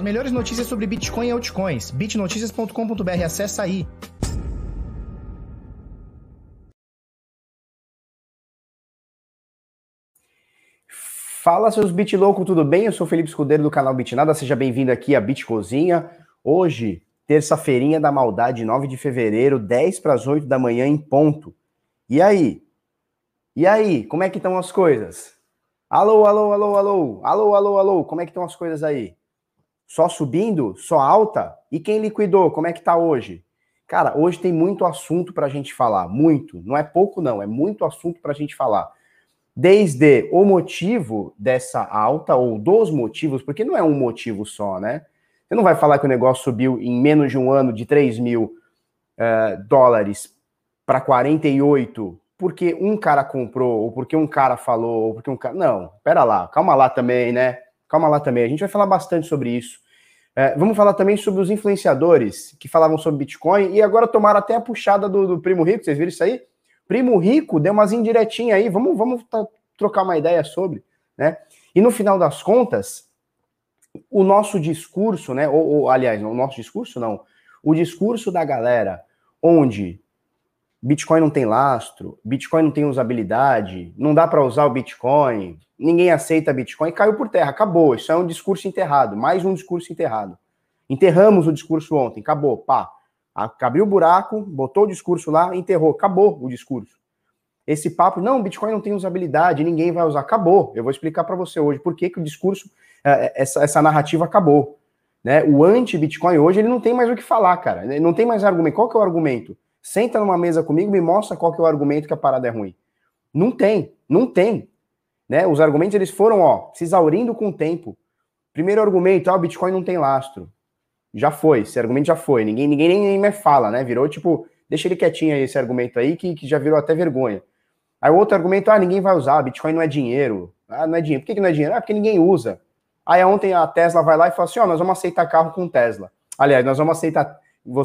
As melhores notícias sobre Bitcoin e altcoins. bitnoticias.com.br. Acesse aí. Fala, seus Bit louco, tudo bem? Eu sou Felipe Escudeiro do canal Bitnada. Seja bem-vindo aqui à Bitcozinha. Hoje, terça-feirinha da maldade, 9 de fevereiro, 10 para as 8 da manhã em ponto. E aí? E aí, como é que estão as coisas? Alô, alô, alô, alô, alô, alô, alô, como é que estão as coisas aí? Só subindo? Só alta? E quem liquidou? Como é que tá hoje? Cara, hoje tem muito assunto para a gente falar, muito. Não é pouco, não, é muito assunto para a gente falar. Desde o motivo dessa alta, ou dos motivos, porque não é um motivo só, né? Você não vai falar que o negócio subiu em menos de um ano de 3 mil uh, dólares para 48 porque um cara comprou, ou porque um cara falou, ou porque um cara. Não, pera lá, calma lá também, né? Calma lá também. A gente vai falar bastante sobre isso. É, vamos falar também sobre os influenciadores que falavam sobre Bitcoin e agora tomaram até a puxada do, do Primo Rico. Vocês viram isso aí? Primo Rico deu umas indiretinhas aí. Vamos, vamos trocar uma ideia sobre, né? E no final das contas, o nosso discurso, né? Ou, ou aliás, o nosso discurso não. O discurso da galera onde Bitcoin não tem lastro, Bitcoin não tem usabilidade, não dá para usar o Bitcoin, ninguém aceita Bitcoin, caiu por terra, acabou. Isso é um discurso enterrado, mais um discurso enterrado. Enterramos o discurso ontem, acabou, pá. Abriu o buraco, botou o discurso lá, enterrou, acabou o discurso. Esse papo, não, Bitcoin não tem usabilidade, ninguém vai usar, acabou. Eu vou explicar para você hoje por que, que o discurso, é, é, essa, essa narrativa acabou. Né? O anti-Bitcoin hoje, ele não tem mais o que falar, cara. Ele não tem mais argumento. Qual que é o argumento? Senta numa mesa comigo, me mostra qual que é o argumento que a parada é ruim. Não tem, não tem. Né? Os argumentos eles foram, ó, se exaurindo com o tempo. Primeiro argumento, ah, o Bitcoin não tem lastro. Já foi, esse argumento já foi. Ninguém, ninguém nem, nem me fala, né? Virou tipo, deixa ele quietinho aí, esse argumento aí, que, que já virou até vergonha. Aí o outro argumento, ah, ninguém vai usar, Bitcoin não é dinheiro. Ah, não é dinheiro. Por que, que não é dinheiro? Ah, porque ninguém usa. Aí ontem a Tesla vai lá e fala assim, ó, nós vamos aceitar carro com Tesla. Aliás, nós vamos aceitar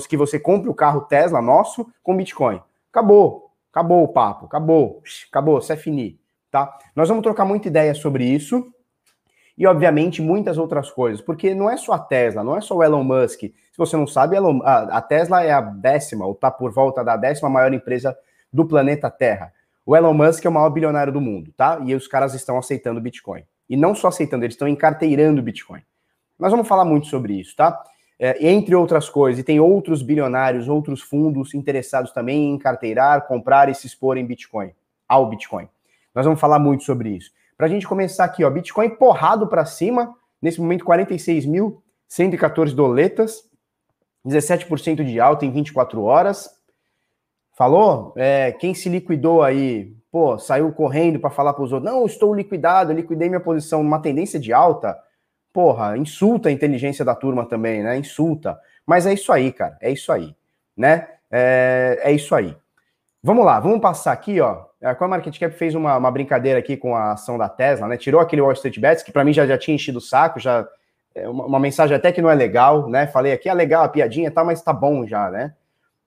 que você compre o carro Tesla nosso com Bitcoin. Acabou. Acabou o papo. Acabou. Acabou. Isso é finir. Tá? Nós vamos trocar muita ideia sobre isso e, obviamente, muitas outras coisas, porque não é só a Tesla, não é só o Elon Musk. Se você não sabe, a Tesla é a décima, ou está por volta da décima maior empresa do planeta Terra. O Elon Musk é o maior bilionário do mundo, tá? E os caras estão aceitando Bitcoin. E não só aceitando, eles estão encarteirando Bitcoin. Nós vamos falar muito sobre isso, tá? É, entre outras coisas, e tem outros bilionários, outros fundos interessados também em carteirar, comprar e se expor em Bitcoin, ao Bitcoin. Nós vamos falar muito sobre isso. Para a gente começar aqui, ó, Bitcoin porrado para cima, nesse momento 46.114 doletas, 17% de alta em 24 horas. Falou? É, quem se liquidou aí, pô, saiu correndo para falar para os outros, não, estou liquidado, liquidei minha posição numa tendência de alta, porra, insulta a inteligência da turma também, né? Insulta. Mas é isso aí, cara. É isso aí, né? É, é isso aí. Vamos lá, vamos passar aqui, ó. A CoinMarketCap fez uma, uma brincadeira aqui com a ação da Tesla, né? Tirou aquele Wall Street Bets, que para mim já, já tinha enchido o saco, já é uma, uma, mensagem até que não é legal, né? Falei aqui, é legal a piadinha e tá, tal, mas tá bom já, né?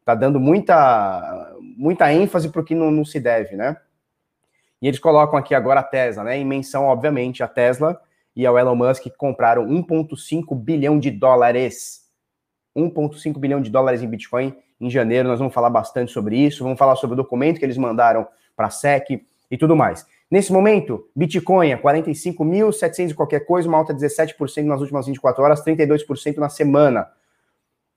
Tá dando muita, muita ênfase pro que não, não se deve, né? E eles colocam aqui agora a Tesla, né? Em menção, obviamente, a Tesla, e ao Elon Musk que compraram 1,5 bilhão de dólares. 1,5 bilhão de dólares em Bitcoin em janeiro. Nós vamos falar bastante sobre isso. Vamos falar sobre o documento que eles mandaram para a SEC e tudo mais. Nesse momento, Bitcoin a 45.700 e qualquer coisa, uma alta de 17% nas últimas 24 horas, 32% na semana.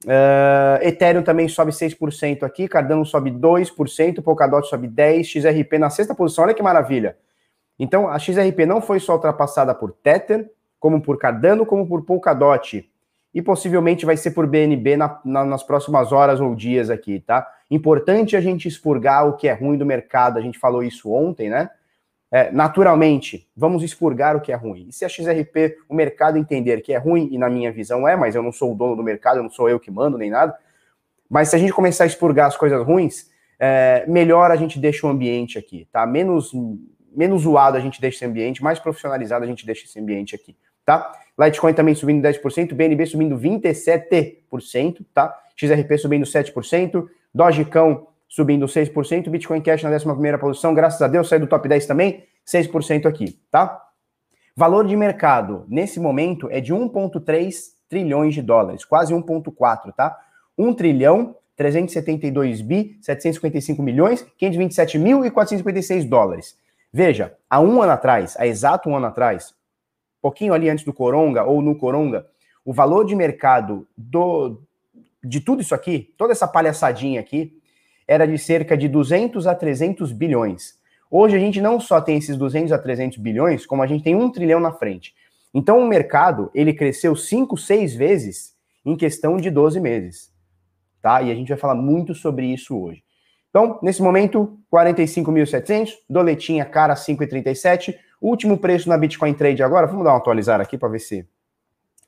Uh, Ethereum também sobe 6% aqui, Cardano sobe 2%, Polkadot sobe 10%, XRP na sexta posição, olha que maravilha. Então, a XRP não foi só ultrapassada por Tether, como por Cardano, como por Polkadot. E possivelmente vai ser por BNB na, na, nas próximas horas ou dias aqui, tá? Importante a gente expurgar o que é ruim do mercado. A gente falou isso ontem, né? É, naturalmente, vamos expurgar o que é ruim. E se a XRP, o mercado entender que é ruim, e na minha visão é, mas eu não sou o dono do mercado, não sou eu que mando nem nada. Mas se a gente começar a expurgar as coisas ruins, é, melhor a gente deixa o ambiente aqui, tá? Menos menos zoado a gente deixa esse ambiente, mais profissionalizado a gente deixa esse ambiente aqui, tá? Litecoin também subindo 10%, BNB subindo 27%, tá? XRP subindo 7%, Dogecão subindo 6%, Bitcoin Cash na 11ª posição, graças a Deus, saiu do top 10 também, 6% aqui, tá? Valor de mercado, nesse momento, é de 1,3 trilhões de dólares, quase 1,4, tá? 1 trilhão 372 bi 755 milhões 527 mil e 456 dólares. Veja, há um ano atrás, há exato um ano atrás, pouquinho ali antes do Coronga ou no Coronga, o valor de mercado do de tudo isso aqui, toda essa palhaçadinha aqui, era de cerca de 200 a 300 bilhões. Hoje a gente não só tem esses 200 a 300 bilhões, como a gente tem um trilhão na frente. Então o mercado, ele cresceu 5, 6 vezes em questão de 12 meses. Tá? E a gente vai falar muito sobre isso hoje. Então, nesse momento, 45.700, doletinha cara 5,37. Último preço na Bitcoin Trade agora, vamos dar uma atualizar aqui para ver se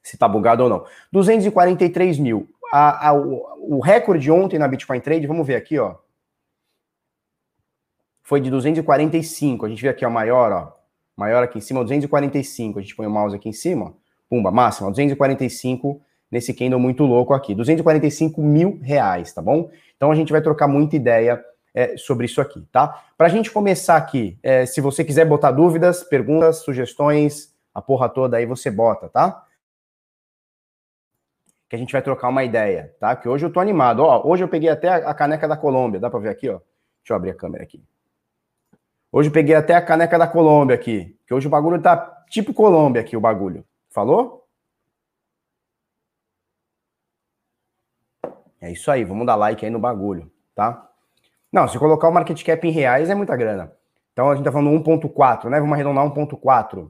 se tá bugado ou não. 243 mil. A, a, o, o recorde ontem na Bitcoin Trade, vamos ver aqui, ó. Foi de 245. A gente vê aqui, ó, maior, ó. Maior aqui em cima, 245. A gente põe o mouse aqui em cima. Pumba, máxima, 245 nesse candle muito louco aqui. 245 mil reais, tá bom? Então a gente vai trocar muita ideia é, sobre isso aqui, tá? Para a gente começar aqui, é, se você quiser botar dúvidas, perguntas, sugestões, a porra toda aí você bota, tá? Que a gente vai trocar uma ideia, tá? Que hoje eu tô animado. Ó, hoje eu peguei até a caneca da Colômbia, dá para ver aqui, ó. Deixa eu abrir a câmera aqui. Hoje eu peguei até a caneca da Colômbia aqui, que hoje o bagulho tá tipo Colômbia aqui, o bagulho. Falou? É isso aí, vamos dar like aí no bagulho, tá? Não, se colocar o market cap em reais é muita grana. Então a gente tá falando 1.4, né? Vamos arredondar 1.4.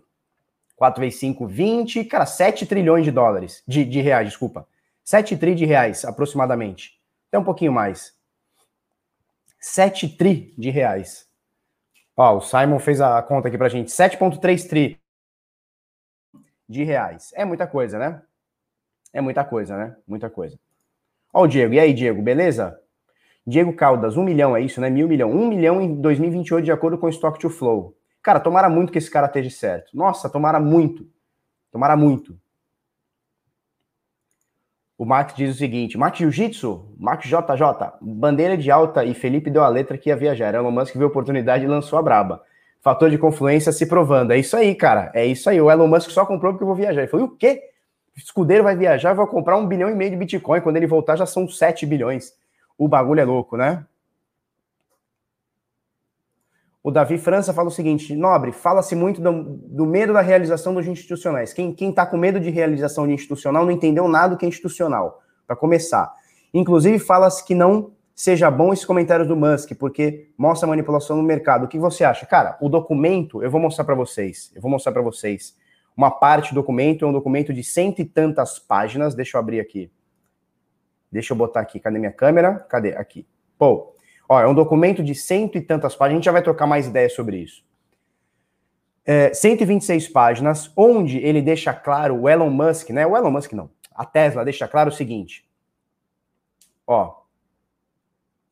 4 vezes 5, 20, cara, 7 trilhões de dólares, de, de reais, desculpa. 7 tri de reais, aproximadamente. Até um pouquinho mais. 7 tri de reais. Ó, o Simon fez a conta aqui pra gente. 7.3 tri de reais. É muita coisa, né? É muita coisa, né? Muita coisa. Ó o Diego. E aí, Diego, beleza? Diego Caldas, um milhão, é isso, né? Mil milhão. Um milhão em 2028, de acordo com o Stock to Flow. Cara, tomara muito que esse cara esteja certo. Nossa, tomara muito. Tomara muito. O Max diz o seguinte: Max Jiu-Jitsu, Max JJ, bandeira de alta e Felipe deu a letra que ia viajar. Elon Musk viu a oportunidade e lançou a braba. Fator de confluência se provando. É isso aí, cara. É isso aí. O Elon Musk só comprou porque eu vou viajar. Ele falou: o quê? Escudeiro vai viajar, vai comprar um bilhão e meio de Bitcoin. Quando ele voltar, já são 7 bilhões. O bagulho é louco, né? O Davi França fala o seguinte: Nobre, fala-se muito do, do, medo da realização dos institucionais. Quem está com medo de realização de institucional não entendeu nada do que é institucional, para começar. Inclusive, fala-se que não seja bom esses comentários do Musk, porque mostra manipulação no mercado. O que você acha? Cara, o documento, eu vou mostrar para vocês. Eu vou mostrar para vocês. Uma parte do documento é um documento de cento e tantas páginas. Deixa eu abrir aqui. Deixa eu botar aqui. Cadê minha câmera? Cadê? Aqui. Pô, ó, é um documento de cento e tantas páginas. A gente já vai trocar mais ideias sobre isso. É, 126 páginas, onde ele deixa claro, o Elon Musk, né? O Elon Musk não. A Tesla deixa claro o seguinte. Ó.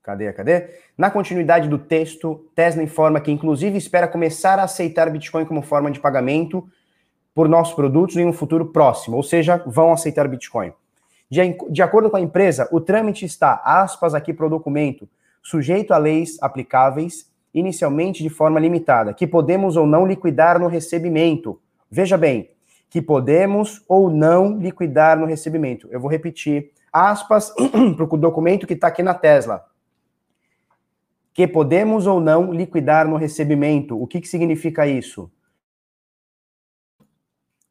Cadê, cadê? Na continuidade do texto, Tesla informa que, inclusive, espera começar a aceitar Bitcoin como forma de pagamento por nossos produtos em um futuro próximo, ou seja, vão aceitar Bitcoin. De, de acordo com a empresa, o trâmite está, aspas aqui para o documento, sujeito a leis aplicáveis, inicialmente de forma limitada, que podemos ou não liquidar no recebimento. Veja bem, que podemos ou não liquidar no recebimento. Eu vou repetir, aspas, para o documento que está aqui na Tesla. Que podemos ou não liquidar no recebimento. O que, que significa isso?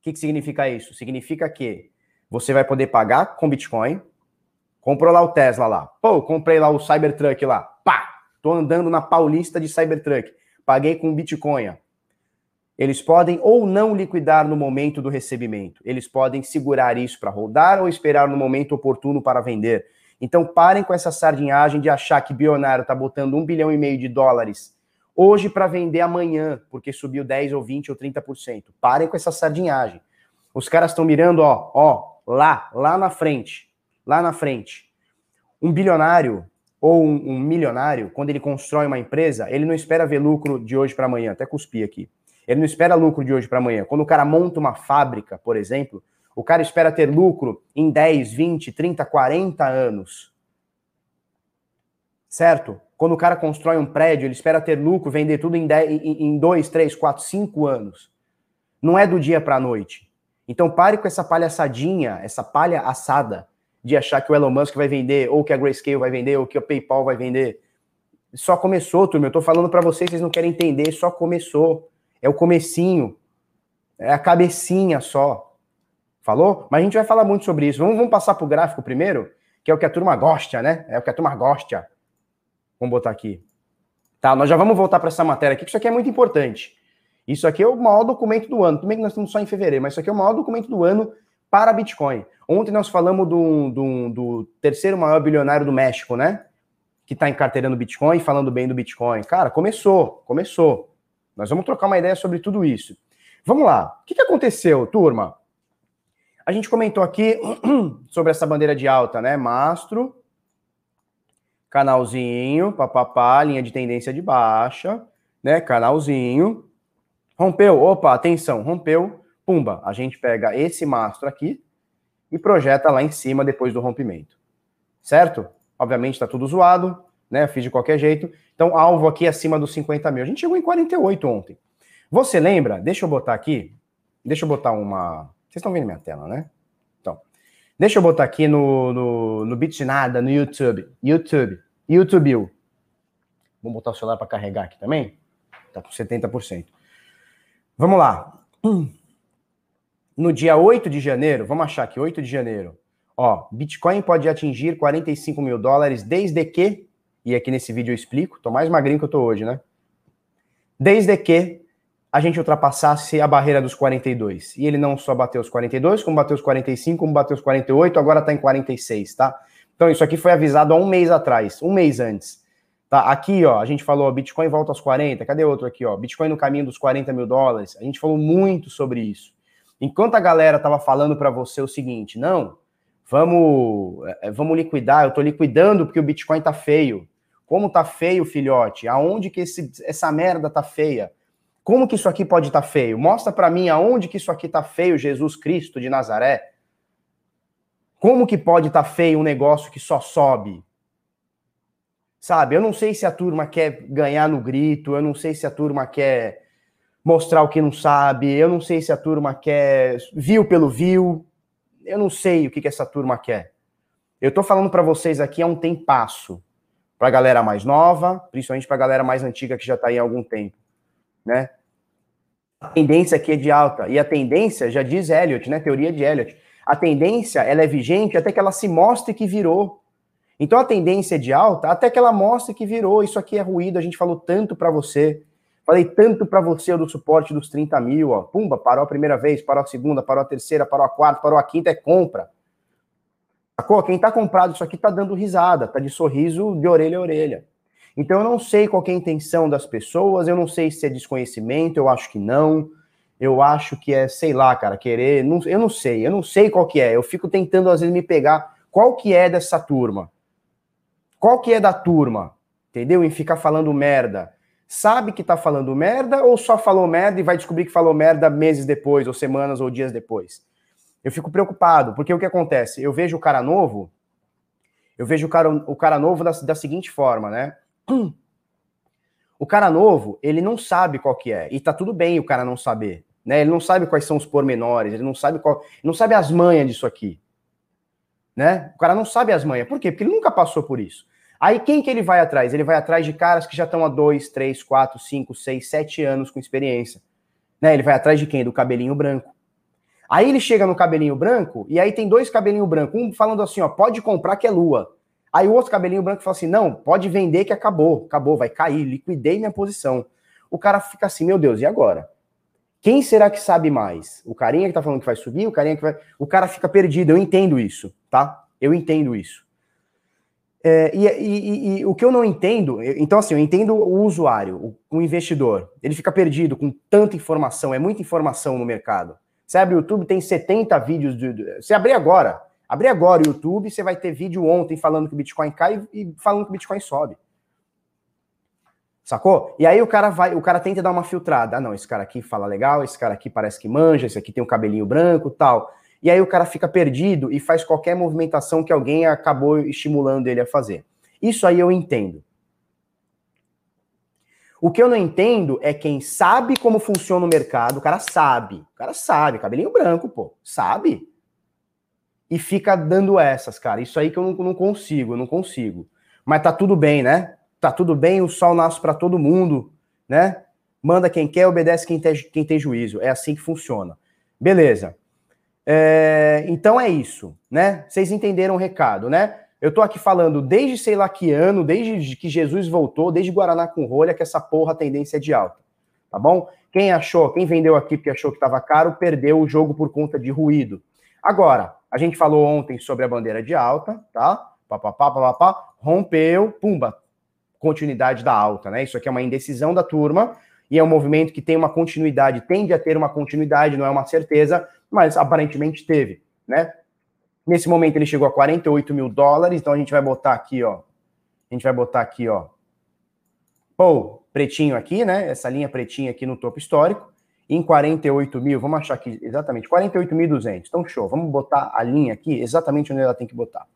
O que, que significa isso? Significa que você vai poder pagar com Bitcoin. Comprou lá o Tesla lá. Pô, comprei lá o Cybertruck lá. Pá! Tô andando na Paulista de Cybertruck. Paguei com Bitcoin. Eles podem ou não liquidar no momento do recebimento. Eles podem segurar isso para rodar ou esperar no momento oportuno para vender. Então parem com essa sardinhagem de achar que bilionário está botando um bilhão e meio de dólares hoje para vender amanhã, porque subiu 10 ou 20 ou 30%. Parem com essa sardinhagem. Os caras estão mirando, ó, ó, lá, lá na frente, lá na frente. Um bilionário ou um, um milionário, quando ele constrói uma empresa, ele não espera ver lucro de hoje para amanhã, até cuspi aqui. Ele não espera lucro de hoje para amanhã. Quando o cara monta uma fábrica, por exemplo, o cara espera ter lucro em 10, 20, 30, 40 anos. Certo? Quando o cara constrói um prédio, ele espera ter lucro, vender tudo em, 10, em 2, 3, 4, 5 anos. Não é do dia para a noite. Então pare com essa palhaçadinha, essa palha assada de achar que o Elon Musk vai vender, ou que a Grayscale vai vender, ou que o PayPal vai vender. Só começou, turma. Eu tô falando para vocês, vocês não querem entender, só começou. É o comecinho. É a cabecinha só. Falou? Mas a gente vai falar muito sobre isso. Vamos, vamos passar pro gráfico primeiro, que é o que a turma gosta, né? É o que a turma gosta. Vamos botar aqui. Tá, nós já vamos voltar para essa matéria aqui, que isso aqui é muito importante. Isso aqui é o maior documento do ano. Também que nós estamos só em fevereiro, mas isso aqui é o maior documento do ano para Bitcoin. Ontem nós falamos do, do, do terceiro maior bilionário do México, né? Que está encarteirando Bitcoin, falando bem do Bitcoin. Cara, começou, começou. Nós vamos trocar uma ideia sobre tudo isso. Vamos lá. O que, que aconteceu, turma? A gente comentou aqui sobre essa bandeira de alta, né? Mastro, canalzinho, papapá, linha de tendência de baixa, né? Canalzinho. Rompeu, opa, atenção, rompeu, pumba. A gente pega esse mastro aqui e projeta lá em cima depois do rompimento. Certo? Obviamente está tudo zoado, né? Fiz de qualquer jeito. Então, alvo aqui acima dos 50 mil. A gente chegou em 48 ontem. Você lembra? Deixa eu botar aqui. Deixa eu botar uma. Vocês estão vendo minha tela, né? Deixa eu botar aqui no, no, no Bitnada, no YouTube. YouTube. YouTube. Vamos botar o celular para carregar aqui também? Tá com 70%. Vamos lá. No dia 8 de janeiro, vamos achar aqui, 8 de janeiro. Ó, Bitcoin pode atingir 45 mil dólares desde que, e aqui nesse vídeo eu explico, tô mais magrinho que eu tô hoje, né? Desde que a gente ultrapassasse a barreira dos 42. E ele não só bateu os 42, como bateu os 45, como bateu os 48, agora tá em 46, tá? Então isso aqui foi avisado há um mês atrás, um mês antes. Tá, aqui, ó, a gente falou, Bitcoin volta aos 40, cadê outro aqui, ó? Bitcoin no caminho dos 40 mil dólares. A gente falou muito sobre isso. Enquanto a galera tava falando para você o seguinte, não, vamos, é, é, vamos liquidar, eu tô liquidando porque o Bitcoin tá feio. Como tá feio, filhote? Aonde que esse, essa merda tá feia? Como que isso aqui pode estar tá feio? Mostra para mim aonde que isso aqui tá feio, Jesus Cristo de Nazaré. Como que pode estar tá feio um negócio que só sobe? Sabe, eu não sei se a turma quer ganhar no grito, eu não sei se a turma quer mostrar o que não sabe. Eu não sei se a turma quer viu pelo viu. Eu não sei o que, que essa turma quer. Eu tô falando para vocês aqui há um tempasso. Pra galera mais nova, principalmente pra galera mais antiga que já tá aí há algum tempo, né? A tendência aqui é de alta. E a tendência, já diz Elliot, né? Teoria de Elliot. A tendência, ela é vigente até que ela se mostre que virou. Então a tendência é de alta até que ela mostre que virou. Isso aqui é ruído, a gente falou tanto para você. Falei tanto para você do suporte dos 30 mil, ó. Pumba, parou a primeira vez, parou a segunda, parou a terceira, parou a quarta, parou a quinta, é compra. Sacou? Quem tá comprado isso aqui tá dando risada, tá de sorriso de orelha a orelha. Então eu não sei qual é a intenção das pessoas, eu não sei se é desconhecimento, eu acho que não. Eu acho que é, sei lá, cara, querer, não, eu não sei, eu não sei qual que é. Eu fico tentando às vezes me pegar qual que é dessa turma. Qual que é da turma? Entendeu? Em ficar falando merda sabe que tá falando merda ou só falou merda e vai descobrir que falou merda meses depois, ou semanas, ou dias depois? Eu fico preocupado, porque o que acontece? Eu vejo o cara novo, eu vejo o cara, o cara novo da, da seguinte forma, né? O cara novo, ele não sabe qual que é, e tá tudo bem o cara não saber, né? Ele não sabe quais são os pormenores, ele não sabe qual, não sabe as manhas disso aqui, né? O cara não sabe as manhas, por quê? Porque ele nunca passou por isso. Aí quem que ele vai atrás? Ele vai atrás de caras que já estão há dois, três, quatro, cinco, seis, sete anos com experiência. Né? Ele vai atrás de quem? Do cabelinho branco. Aí ele chega no cabelinho branco e aí tem dois cabelinho branco, um falando assim, ó, pode comprar que é lua. Aí o outro cabelinho branco fala assim, não, pode vender que acabou, acabou, vai cair, liquidei minha posição. O cara fica assim, meu Deus, e agora? Quem será que sabe mais? O carinha que tá falando que vai subir, o carinha que vai. O cara fica perdido, eu entendo isso, tá? Eu entendo isso. É, e, e, e, o que eu não entendo, então assim, eu entendo o usuário, o, o, investidor, ele fica perdido com tanta informação, é muita informação no mercado. Você abre o YouTube, tem 70 vídeos, de, você abrir agora, abrir agora o YouTube, você vai ter vídeo ontem falando que o Bitcoin cai e falando que o Bitcoin sobe. Sacou? E aí o cara vai, o cara tenta dar uma filtrada. Ah, não, esse cara aqui fala legal, esse cara aqui parece que manja, esse aqui tem um cabelinho branco tal. E aí o cara fica perdido e faz qualquer movimentação que alguém acabou estimulando ele a fazer. Isso aí eu entendo. O que eu não entendo é quem sabe como funciona o mercado, o cara sabe, o cara sabe, cabelinho branco, pô, sabe. E fica dando essas, cara. Isso aí que eu não, não consigo, eu não consigo. Mas tá tudo bem, né? Tá tudo bem, o sol nasce para todo mundo, né? Manda quem quer, obedece quem tem, quem tem juízo. É assim que funciona. Beleza. É, então é isso, né? Vocês entenderam o recado, né? Eu tô aqui falando desde sei lá que ano, desde que Jesus voltou, desde Guaraná com rolha, que essa porra a tendência é de alta. Tá bom? Quem achou, quem vendeu aqui porque achou que estava caro, perdeu o jogo por conta de ruído. Agora, a gente falou ontem sobre a bandeira de alta, tá? Papapá, rompeu, pumba, continuidade da alta, né? Isso aqui é uma indecisão da turma e é um movimento que tem uma continuidade, tende a ter uma continuidade, não é uma certeza, mas aparentemente teve, né? Nesse momento ele chegou a 48 mil dólares, então a gente vai botar aqui, ó. A gente vai botar aqui, ó. Pô, pretinho aqui, né? Essa linha pretinha aqui no topo histórico. Em 48 mil, vamos achar aqui exatamente, 48.200. Então, show. Vamos botar a linha aqui exatamente onde ela tem que botar.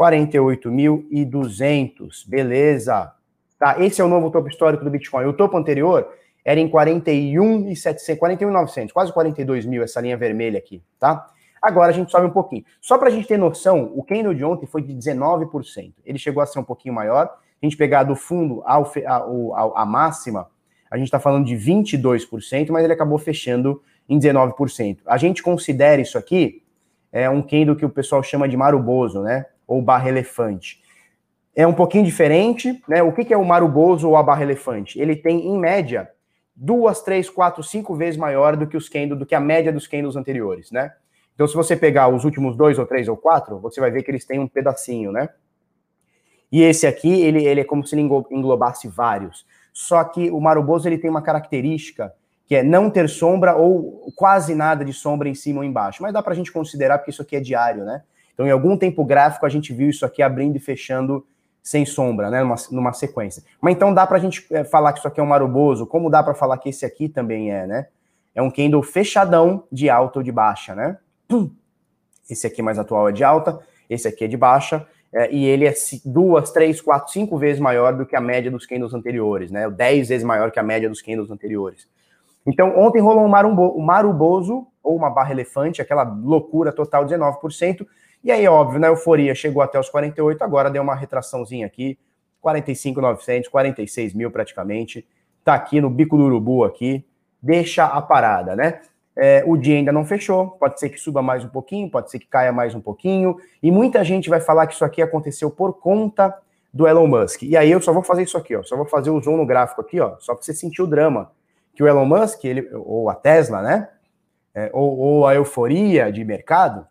48.200, beleza. Tá, esse é o novo topo histórico do Bitcoin. O topo anterior era em 41.700, 41.900, quase 42 mil, essa linha vermelha aqui, tá? Agora a gente sobe um pouquinho. Só para a gente ter noção, o candle de ontem foi de 19%. Ele chegou a ser um pouquinho maior. A gente pegar do fundo ao, a, a máxima, a gente está falando de 22%, mas ele acabou fechando em 19%. A gente considera isso aqui é um candle que o pessoal chama de maruboso, né? Ou barra elefante. É um pouquinho diferente, né? O que, que é o maruboso ou a barra elefante? Ele tem, em média, duas, três, quatro, cinco vezes maior do que os candles, do que a média dos candles anteriores, né? Então, se você pegar os últimos dois ou três ou quatro, você vai ver que eles têm um pedacinho, né? E esse aqui, ele, ele é como se ele englobasse vários. Só que o Maruboso, ele tem uma característica que é não ter sombra ou quase nada de sombra em cima ou embaixo. Mas dá para a gente considerar porque isso aqui é diário, né? Então, em algum tempo gráfico, a gente viu isso aqui abrindo e fechando sem sombra, né? Numa, numa sequência. Mas então dá para a gente é, falar que isso aqui é um Maruboso, como dá para falar que esse aqui também é, né? É um candle fechadão de alta ou de baixa, né? Esse aqui mais atual é de alta, esse aqui é de baixa, é, e ele é duas, três, quatro, cinco vezes maior do que a média dos candles anteriores, né? Dez vezes maior que a média dos candles anteriores. Então, ontem rolou um, marumbo, um maruboso, ou uma barra elefante, aquela loucura total, 19%, e aí, óbvio, na euforia chegou até os 48, agora deu uma retraçãozinha aqui, 45,900, 46 mil praticamente, tá aqui no bico do urubu aqui, deixa a parada, né? É, o dia ainda não fechou, pode ser que suba mais um pouquinho, pode ser que caia mais um pouquinho, e muita gente vai falar que isso aqui aconteceu por conta do Elon Musk. E aí eu só vou fazer isso aqui, ó, só vou fazer o zoom no gráfico aqui, ó, só para você sentir o drama que o Elon Musk, ele, ou a Tesla, né, é, ou, ou a euforia de mercado,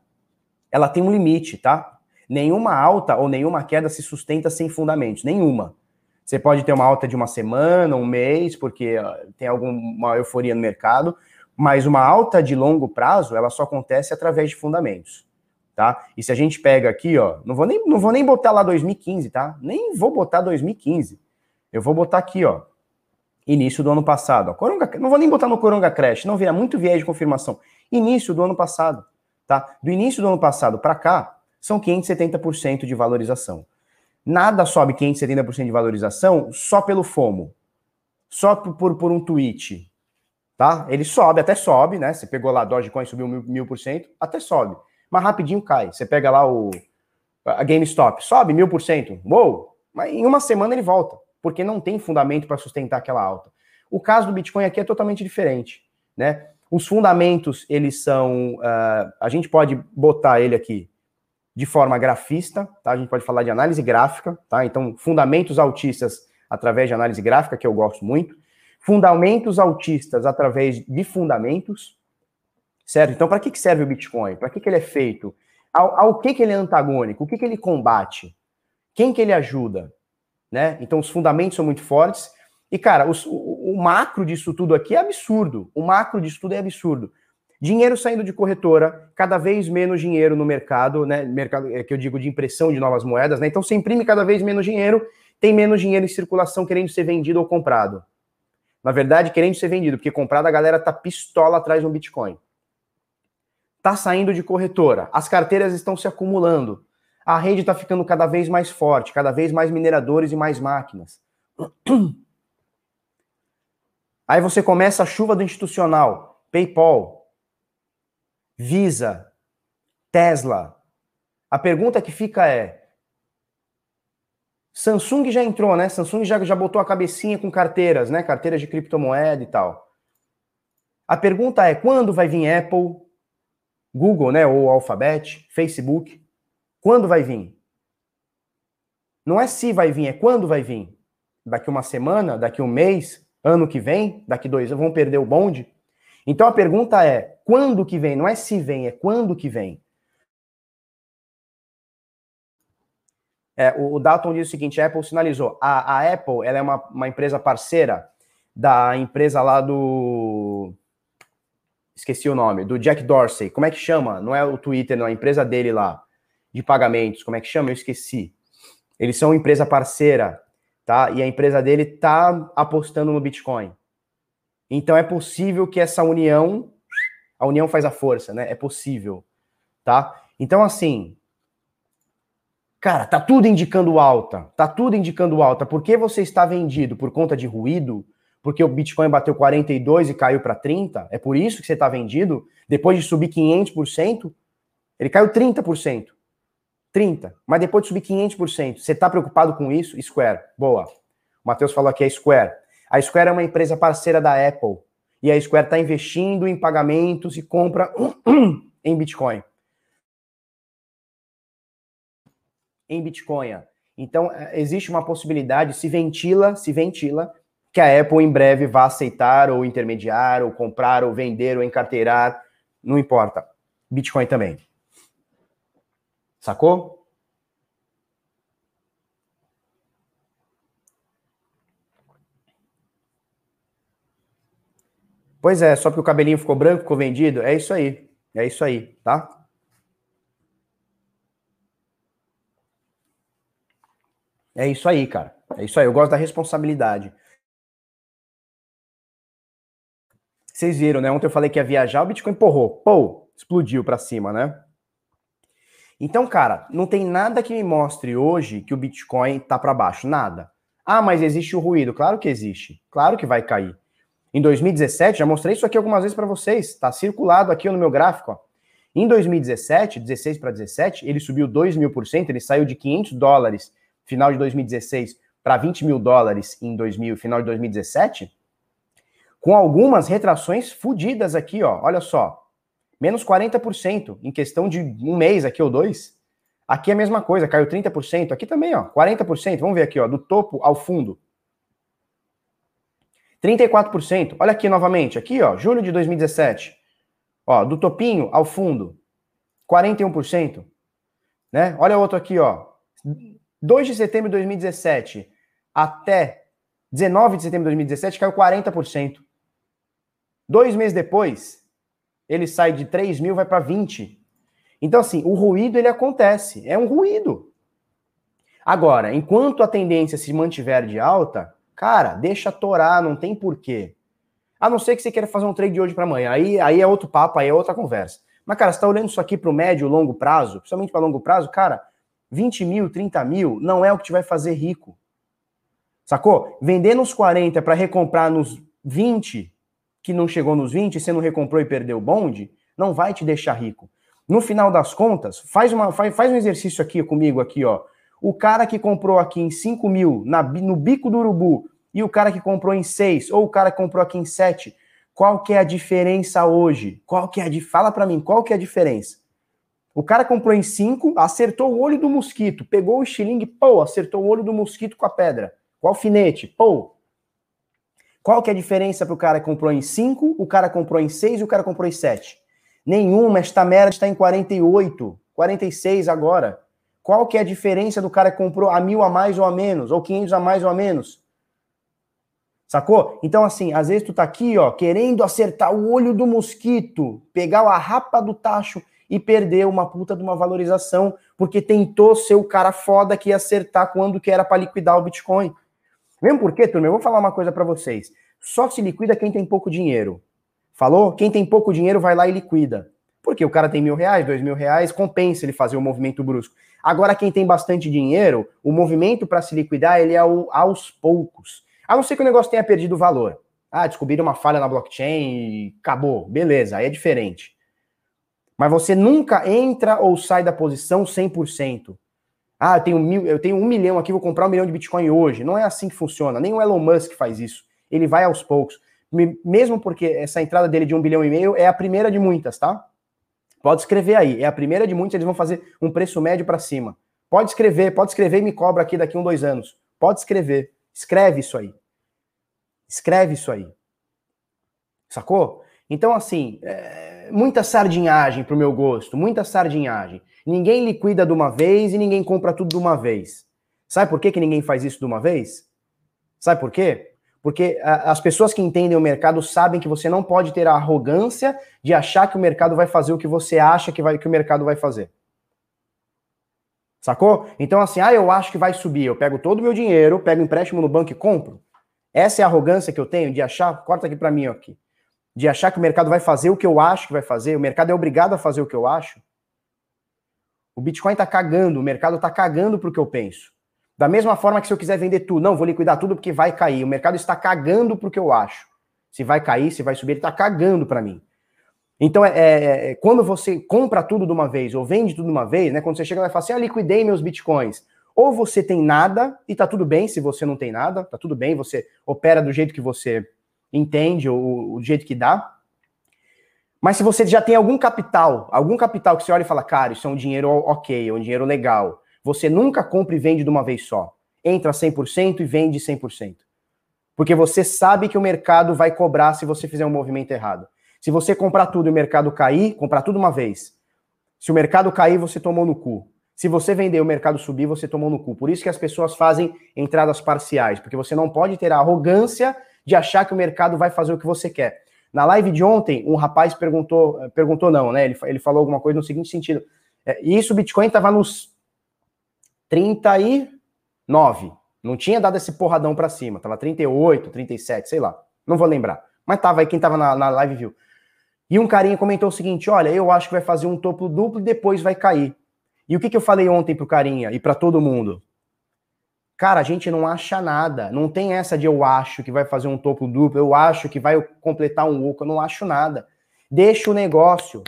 ela tem um limite, tá? Nenhuma alta ou nenhuma queda se sustenta sem fundamentos, nenhuma. Você pode ter uma alta de uma semana, um mês, porque tem alguma euforia no mercado, mas uma alta de longo prazo, ela só acontece através de fundamentos, tá? E se a gente pega aqui, ó, não vou nem, não vou nem botar lá 2015, tá? Nem vou botar 2015. Eu vou botar aqui, ó, início do ano passado. Ó, Coronga, não vou nem botar no Coronga Crash, não vira muito viés de confirmação. Início do ano passado, tá? Do início do ano passado para cá, são 570% de valorização. Nada sobe 570% de valorização só pelo FOMO, só por, por, um tweet, tá? Ele sobe, até sobe, né? Você pegou lá Dogecoin, subiu mil, mil por cento, até sobe. Mas rapidinho cai. Você pega lá o a GameStop, sobe mil por cento, uou! Mas em uma semana ele volta, porque não tem fundamento para sustentar aquela alta. O caso do Bitcoin aqui é totalmente diferente, né? Os fundamentos, eles são. Uh, a gente pode botar ele aqui de forma grafista, tá? A gente pode falar de análise gráfica, tá? Então, fundamentos altistas através de análise gráfica, que eu gosto muito fundamentos autistas através de fundamentos, certo? Então, para que, serve o Bitcoin? Para que, que ele é feito? Ao, ao que, que ele é antagônico? O que, que ele combate? Quem que ele ajuda? Né? Então, os fundamentos são muito fortes. E, cara, os, o, o, macro disso tudo aqui é absurdo. O macro disso tudo é absurdo. Dinheiro saindo de corretora, cada vez menos dinheiro no mercado, né? Mercado é que eu digo de impressão de novas moedas, né? Então, você imprime cada vez menos dinheiro, tem menos dinheiro em circulação querendo ser vendido ou comprado. Na verdade, querendo ser vendido, porque comprado a galera tá pistola atrás no Bitcoin. Tá saindo de corretora, as carteiras estão se acumulando. A rede está ficando cada vez mais forte, cada vez mais mineradores e mais máquinas. Aí você começa a chuva do institucional, PayPal, Visa, Tesla. A pergunta que fica é: Samsung já entrou, né? Samsung já, já botou a cabecinha com carteiras, né? Carteiras de criptomoeda e tal. A pergunta é: quando vai vir Apple, Google, né? Ou Alphabet, Facebook? Quando vai vir? Não é se vai vir, é quando vai vir. Daqui uma semana, daqui um mês, ano que vem, daqui dois anos, vão perder o bonde? Então a pergunta é: quando que vem? Não é se vem, é quando que vem. É, o, o Dalton diz o seguinte: a Apple sinalizou. A, a Apple ela é uma, uma empresa parceira da empresa lá do. Esqueci o nome, do Jack Dorsey. Como é que chama? Não é o Twitter, não, a empresa dele lá, de pagamentos. Como é que chama? Eu esqueci. Eles são empresa parceira, tá? E a empresa dele tá apostando no Bitcoin. Então é possível que essa união, a união faz a força, né? É possível, tá? Então assim, cara, tá tudo indicando alta, tá tudo indicando alta. Por que você está vendido por conta de ruído? Porque o Bitcoin bateu 42 e caiu para 30? É por isso que você está vendido? Depois de subir 500%, ele caiu 30%. 30, mas depois de subir 500%, você está preocupado com isso? Square, boa. O Matheus falou aqui, é Square. A Square é uma empresa parceira da Apple. E a Square está investindo em pagamentos e compra em Bitcoin. Em Bitcoin. Então, é, existe uma possibilidade, se ventila, se ventila, que a Apple em breve vá aceitar, ou intermediar, ou comprar, ou vender, ou encarteirar, não importa. Bitcoin também. Sacou? Pois é, só porque o cabelinho ficou branco, ficou vendido. É isso aí. É isso aí, tá? É isso aí, cara. É isso aí. Eu gosto da responsabilidade. Vocês viram, né? Ontem eu falei que ia viajar, o Bitcoin empurrou. Pô, explodiu para cima, né? Então, cara, não tem nada que me mostre hoje que o Bitcoin tá para baixo. Nada. Ah, mas existe o ruído. Claro que existe. Claro que vai cair. Em 2017, já mostrei isso aqui algumas vezes para vocês, está circulado aqui no meu gráfico. Ó. Em 2017, 16 para 17, ele subiu 2 mil por cento, ele saiu de 500 dólares final de 2016 para 20 mil dólares em 2000, final de 2017, com algumas retrações fodidas aqui, ó. Olha só, menos 40% em questão de um mês aqui ou dois. Aqui é a mesma coisa, caiu 30%, aqui também, ó, 40%. Vamos ver aqui, ó, do topo ao fundo. 34%. Olha aqui novamente, aqui, ó, julho de 2017. Ó, do topinho ao fundo, 41%. Né? Olha outro aqui, ó. 2 de setembro de 2017 até 19 de setembro de 2017 caiu 40%. Dois meses depois, ele sai de 3 mil, vai para 20. Então, assim, o ruído ele acontece, é um ruído. Agora, enquanto a tendência se mantiver de alta, Cara, deixa torar, não tem porquê. A não ser que você queira fazer um trade de hoje para amanhã. Aí, aí é outro papo, aí é outra conversa. Mas, cara, você está olhando isso aqui para o médio, longo prazo, principalmente para longo prazo, cara, 20 mil, 30 mil não é o que te vai fazer rico. Sacou? Vender nos 40 para recomprar nos 20, que não chegou nos 20, você não recomprou e perdeu o bonde, não vai te deixar rico. No final das contas, faz, uma, faz, faz um exercício aqui comigo, aqui, ó. O cara que comprou aqui em 5 mil na, no bico do urubu e o cara que comprou em 6 ou o cara que comprou aqui em 7, qual que é a diferença hoje? Qual que é a de fala para mim, qual que é a diferença? O cara comprou em 5, acertou o olho do mosquito, pegou o estilingue, pô, acertou o olho do mosquito com a pedra, com o alfinete, pô. Qual que é a diferença para o cara que comprou em 5, o cara comprou em 6 e o cara comprou em 7? Nenhuma, esta merda está em 48, 46 agora. Qual que é a diferença do cara que comprou a mil a mais ou a menos, ou 500 a mais ou a menos? Sacou? Então, assim, às vezes tu tá aqui, ó, querendo acertar o olho do mosquito, pegar a rapa do tacho e perder uma puta de uma valorização, porque tentou ser o cara foda que ia acertar quando que era para liquidar o Bitcoin. Mesmo porque, turma, eu vou falar uma coisa para vocês. Só se liquida quem tem pouco dinheiro. Falou? Quem tem pouco dinheiro vai lá e liquida. Porque o cara tem mil reais, dois mil reais, compensa ele fazer um movimento brusco. Agora, quem tem bastante dinheiro, o movimento para se liquidar, ele é o, aos poucos. A não ser que o negócio tenha perdido valor. Ah, descobriram uma falha na blockchain e acabou. Beleza, aí é diferente. Mas você nunca entra ou sai da posição 100%. Ah, eu tenho, mil, eu tenho um milhão aqui, vou comprar um milhão de Bitcoin hoje. Não é assim que funciona. Nem o Elon Musk faz isso. Ele vai aos poucos. Mesmo porque essa entrada dele de um bilhão e meio é a primeira de muitas, tá? Pode escrever aí. É a primeira de muitas, eles vão fazer um preço médio para cima. Pode escrever, pode escrever e me cobra aqui daqui um, dois anos. Pode escrever. Escreve isso aí. Escreve isso aí. Sacou? Então, assim, é, muita sardinhagem pro meu gosto, muita sardinhagem. Ninguém liquida de uma vez e ninguém compra tudo de uma vez. Sabe por que, que ninguém faz isso de uma vez? Sabe por quê? Porque a, as pessoas que entendem o mercado sabem que você não pode ter a arrogância de achar que o mercado vai fazer o que você acha que, vai, que o mercado vai fazer. Sacou? Então, assim, ah, eu acho que vai subir. Eu pego todo o meu dinheiro, pego empréstimo no banco e compro. Essa é a arrogância que eu tenho de achar, corta aqui para mim aqui, de achar que o mercado vai fazer o que eu acho que vai fazer, o mercado é obrigado a fazer o que eu acho. O Bitcoin tá cagando, o mercado tá cagando pro que eu penso. Da mesma forma que se eu quiser vender tudo, não, vou liquidar tudo porque vai cair. O mercado está cagando pro que eu acho. Se vai cair, se vai subir, ele tá cagando para mim. Então, é, é, é, quando você compra tudo de uma vez ou vende tudo de uma vez, né? Quando você chega lá e fala assim, ah, liquidei meus bitcoins. Ou você tem nada e tá tudo bem se você não tem nada, tá tudo bem, você opera do jeito que você entende, ou o jeito que dá. Mas se você já tem algum capital, algum capital que você olha e fala, cara, isso é um dinheiro ok, é um dinheiro legal, você nunca compra e vende de uma vez só. Entra 100% e vende 100%. Porque você sabe que o mercado vai cobrar se você fizer um movimento errado. Se você comprar tudo e o mercado cair, comprar tudo uma vez. Se o mercado cair, você tomou no cu. Se você vender o mercado subir, você tomou no cu. Por isso que as pessoas fazem entradas parciais, porque você não pode ter a arrogância de achar que o mercado vai fazer o que você quer. Na live de ontem, um rapaz perguntou, perguntou não, né? Ele, ele falou alguma coisa no seguinte sentido. É, isso o Bitcoin estava nos 39. Não tinha dado esse porradão para cima. Tava 38, 37, sei lá. Não vou lembrar. Mas tava aí, quem tava na, na live viu. E um carinha comentou o seguinte: olha, eu acho que vai fazer um topo duplo e depois vai cair. E o que, que eu falei ontem pro carinha e para todo mundo? Cara, a gente não acha nada. Não tem essa de eu acho que vai fazer um topo duplo, eu acho que vai completar um oco, eu não acho nada. Deixa o negócio.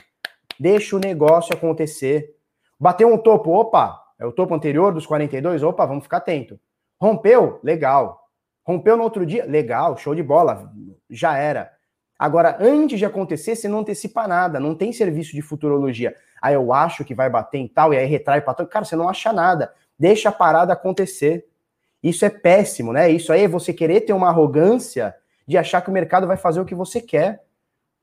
Deixa o negócio acontecer. Bateu um topo, opa, é o topo anterior dos 42, opa, vamos ficar atento. Rompeu? Legal. Rompeu no outro dia? Legal, show de bola. Já era. Agora, antes de acontecer, você não antecipa nada, não tem serviço de futurologia. Aí eu acho que vai bater em tal, e aí retrai para tal. Cara, você não acha nada. Deixa a parada acontecer. Isso é péssimo, né? Isso aí é você querer ter uma arrogância de achar que o mercado vai fazer o que você quer.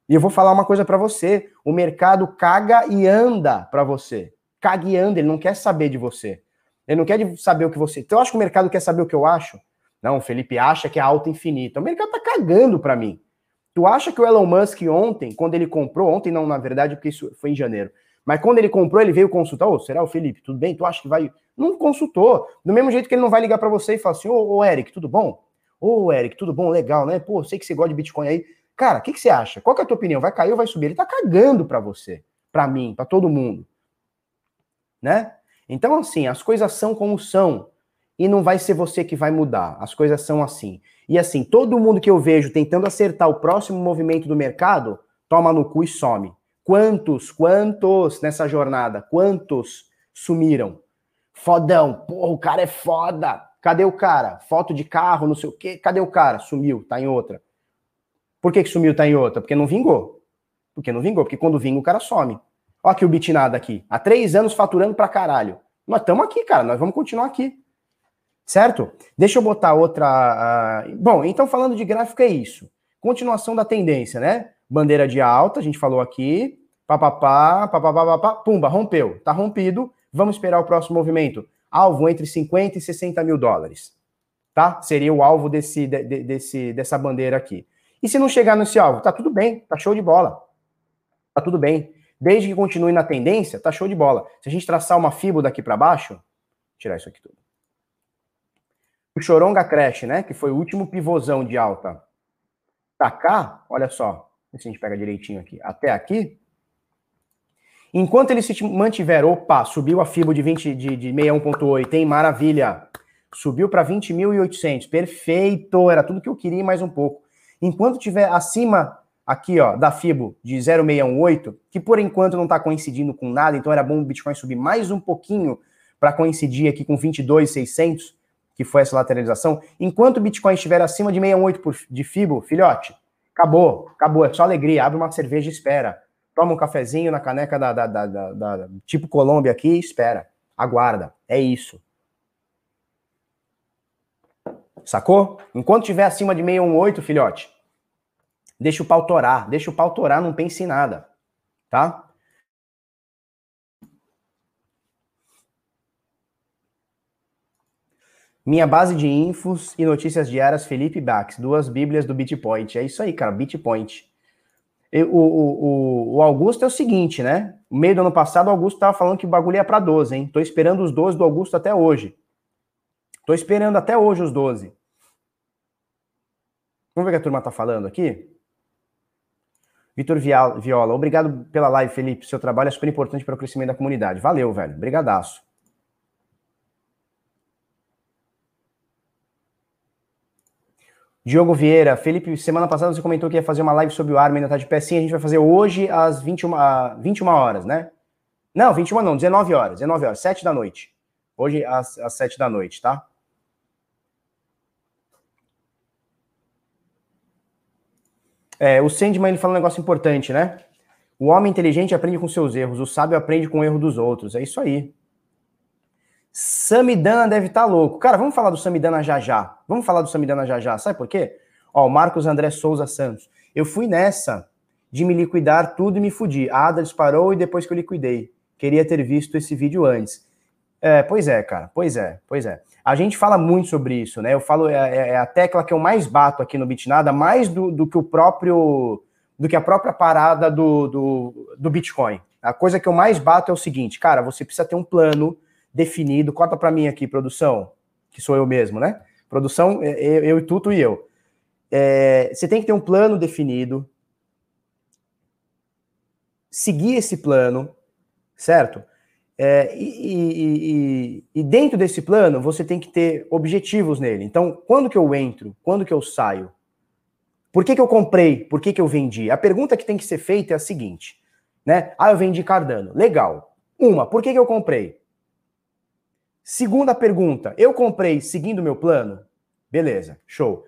E eu vou falar uma coisa para você: o mercado caga e anda para você. Caga e anda, ele não quer saber de você. Ele não quer saber o que você. Então eu acho que o mercado quer saber o que eu acho. Não, o Felipe acha que é alta infinita. O mercado tá cagando para mim. Tu acha que o Elon Musk ontem, quando ele comprou, ontem não, na verdade, porque isso foi em janeiro, mas quando ele comprou, ele veio consultar, ô, será o Felipe, tudo bem? Tu acha que vai... Não consultou. Do mesmo jeito que ele não vai ligar para você e falar assim, ô, Eric, tudo bom? Ô, Eric, tudo bom? Legal, né? Pô, sei que você gosta de Bitcoin aí. Cara, o que, que você acha? Qual é a tua opinião? Vai cair ou vai subir? Ele tá cagando para você, para mim, para todo mundo. Né? Então, assim, as coisas são como são e não vai ser você que vai mudar. As coisas são assim. E assim, todo mundo que eu vejo tentando acertar o próximo movimento do mercado, toma no cu e some. Quantos, quantos nessa jornada, quantos sumiram? Fodão, porra, o cara é foda. Cadê o cara? Foto de carro, não sei o quê. Cadê o cara? Sumiu, tá em outra. Por que, que sumiu, tá em outra? Porque não vingou. Porque não vingou, porque quando vinga o cara some. Ó aqui o Bitnada aqui. Há três anos faturando pra caralho. Nós estamos aqui, cara. Nós vamos continuar aqui. Certo? Deixa eu botar outra. Uh... Bom, então falando de gráfico é isso. Continuação da tendência, né? Bandeira de alta, a gente falou aqui. Papapá, papapá, pumba, rompeu. Tá rompido. Vamos esperar o próximo movimento. Alvo entre 50 e 60 mil dólares. Tá? Seria o alvo desse, de, desse, dessa bandeira aqui. E se não chegar nesse alvo? Tá tudo bem, tá show de bola. Tá tudo bem. Desde que continue na tendência, tá show de bola. Se a gente traçar uma fibra daqui para baixo, tirar isso aqui tudo. O Choronga Crash, né? Que foi o último pivôzão de alta. Pra cá, olha só. Se a gente pega direitinho aqui. Até aqui. Enquanto ele se mantiver, opa, subiu a FIBO de 20 de, de 61.8, hein? Maravilha. Subiu para 20.800. Perfeito. Era tudo que eu queria mais um pouco. Enquanto tiver acima aqui, ó, da FIBO de 0,618, que por enquanto não está coincidindo com nada, então era bom o Bitcoin subir mais um pouquinho para coincidir aqui com 22,600, que foi essa lateralização. Enquanto o Bitcoin estiver acima de 618 de FIBO, filhote, acabou, acabou, é só alegria, abre uma cerveja e espera. Toma um cafezinho na caneca da, da, da, da, tipo Colômbia aqui e espera. Aguarda, é isso. Sacou? Enquanto tiver acima de 618, filhote, deixa o pau torar, deixa o pau torar, não pense em nada, tá? Minha base de infos e notícias diárias, Felipe Bax, duas bíblias do Bitpoint. É isso aí, cara, Bitpoint. O, o, o, Augusto é o seguinte, né? No meio do ano passado, o Augusto tava falando que o bagulho ia para 12, hein? Tô esperando os 12 do Augusto até hoje. Tô esperando até hoje os 12. Vamos ver o que a turma tá falando aqui? Vitor Viola, obrigado pela live, Felipe. Seu trabalho é super importante para o crescimento da comunidade. Valeu, velho. Brigadaço. Diogo Vieira, Felipe, semana passada você comentou que ia fazer uma live sobre o Arma, ainda tá de pé sim, a gente vai fazer hoje às 21, 21 horas, né? Não, 21 não, 19 horas, 19 horas, 7 da noite. Hoje às, às 7 da noite, tá? É, o Sandman ele fala um negócio importante, né? O homem inteligente aprende com seus erros, o sábio aprende com o erro dos outros. É isso aí. Samidana deve estar tá louco. Cara, vamos falar do Samidana já já. Vamos falar do Samidana já já. Sabe por quê? Ó, o Marcos André Souza Santos. Eu fui nessa de me liquidar tudo e me fudi. A Ada disparou e depois que eu liquidei. Queria ter visto esse vídeo antes. É, pois é, cara. Pois é, pois é. A gente fala muito sobre isso, né? Eu falo, é, é, é a tecla que eu mais bato aqui no Bitnada, mais do, do que o próprio, do que a própria parada do, do, do Bitcoin. A coisa que eu mais bato é o seguinte, cara, você precisa ter um plano definido. Corta para mim aqui, produção, que sou eu mesmo, né? Produção, é, é, eu e Tuto e eu. É, você tem que ter um plano definido, seguir esse plano, certo? É, e, e, e, e, dentro desse plano, você tem que ter objetivos nele. Então, quando que eu entro? Quando que eu saio? Por que, que eu comprei? Por que, que eu vendi? A pergunta que tem que ser feita é a seguinte, né? Ah, eu vendi Cardano. Legal. Uma, por que, que eu comprei? Segunda pergunta, eu comprei seguindo meu plano? Beleza, show.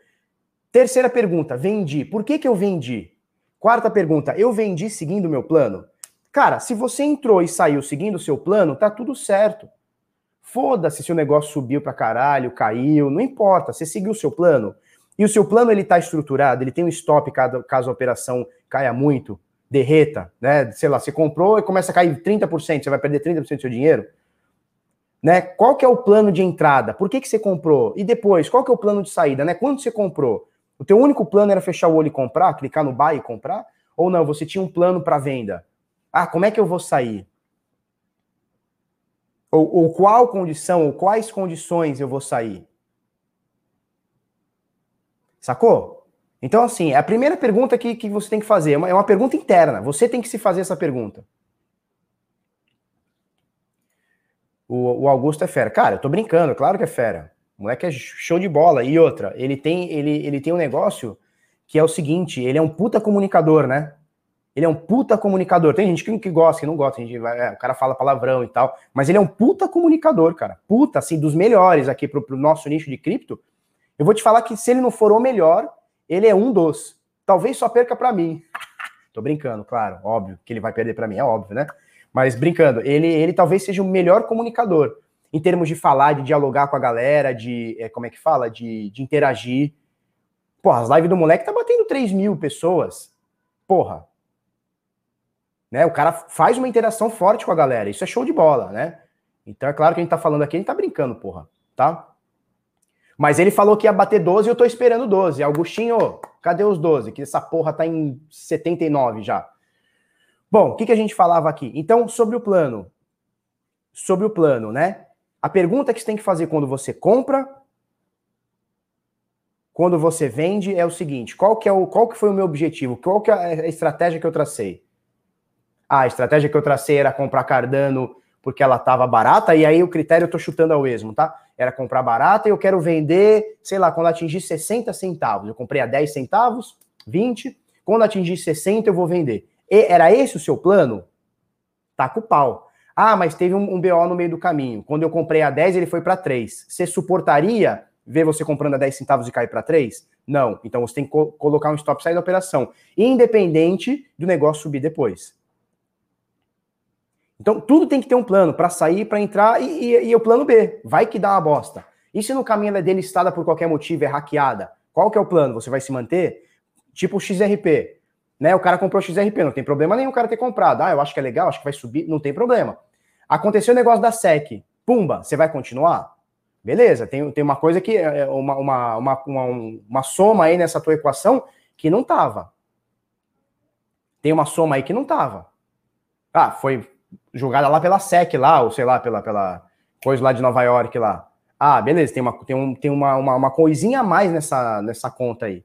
Terceira pergunta, vendi. Por que, que eu vendi? Quarta pergunta, eu vendi seguindo meu plano? Cara, se você entrou e saiu seguindo o seu plano, tá tudo certo. Foda-se se o negócio subiu pra caralho, caiu, não importa. Você seguiu o seu plano. E o seu plano ele tá estruturado, ele tem um stop caso, caso a operação caia muito, derreta, né? Sei lá, você comprou e começa a cair 30%, você vai perder 30% do seu dinheiro né? Qual que é o plano de entrada? Por que, que você comprou? E depois, qual que é o plano de saída, né? Quando você comprou? O teu único plano era fechar o olho e comprar, clicar no buy e comprar? Ou não, você tinha um plano para venda? Ah, como é que eu vou sair? Ou, ou qual condição, ou quais condições eu vou sair? Sacou? Então, assim, é a primeira pergunta que, que você tem que fazer é uma, é uma pergunta interna. Você tem que se fazer essa pergunta. O, o Augusto é fera. Cara, eu tô brincando, claro que é fera. O moleque é show de bola. E outra, ele tem, ele, ele tem um negócio que é o seguinte: ele é um puta comunicador, né? Ele é um puta comunicador. Tem gente que, que gosta, que não gosta. Gente é, o cara fala palavrão e tal. Mas ele é um puta comunicador, cara. Puta, assim, dos melhores aqui pro, pro nosso nicho de cripto. Eu vou te falar que se ele não for o melhor, ele é um dos. Talvez só perca para mim. Tô brincando, claro. Óbvio que ele vai perder para mim, é óbvio, né? Mas brincando, ele, ele talvez seja o melhor comunicador em termos de falar, de dialogar com a galera, de. É, como é que fala? De, de interagir. Porra, as lives do moleque tá batendo 3 mil pessoas. Porra. Né? O cara faz uma interação forte com a galera. Isso é show de bola, né? Então é claro que a gente tá falando aqui, a gente tá brincando, porra. Tá? Mas ele falou que ia bater 12 e eu tô esperando 12. Augustinho, cadê os 12? Que essa porra tá em 79 já. Bom, o que, que a gente falava aqui? Então, sobre o plano. Sobre o plano, né? A pergunta que você tem que fazer quando você compra, quando você vende, é o seguinte: qual que, é o, qual que foi o meu objetivo? Qual que é a estratégia que eu tracei? Ah, a estratégia que eu tracei era comprar Cardano porque ela estava barata, e aí o critério eu tô chutando ao esmo, tá? Era comprar barata e eu quero vender, sei lá, quando atingir 60 centavos. Eu comprei a 10 centavos, 20, quando atingir 60 eu vou vender. Era esse o seu plano? Tá com o pau. Ah, mas teve um, um BO no meio do caminho. Quando eu comprei a 10, ele foi para 3. Você suportaria ver você comprando a 10 centavos e cair para 3? Não. Então você tem que co colocar um stop sair da operação, independente do negócio subir depois. Então tudo tem que ter um plano para sair, para entrar e, e, e, o plano B. Vai que dá uma bosta. E se no caminho ela é delistada por qualquer motivo, é hackeada? Qual que é o plano? Você vai se manter? Tipo XRP. Né? O cara comprou XRP, não tem problema nenhum o cara ter comprado. Ah, eu acho que é legal, acho que vai subir, não tem problema. Aconteceu o negócio da SEC. Pumba, você vai continuar? Beleza, tem, tem uma coisa que é, é uma, uma, uma, uma, uma soma aí nessa tua equação que não tava. Tem uma soma aí que não tava. Ah, foi julgada lá pela SEC lá, ou sei lá, pela, pela coisa lá de Nova York lá. Ah, beleza, tem uma, tem um, tem uma, uma, uma coisinha a mais nessa, nessa conta aí.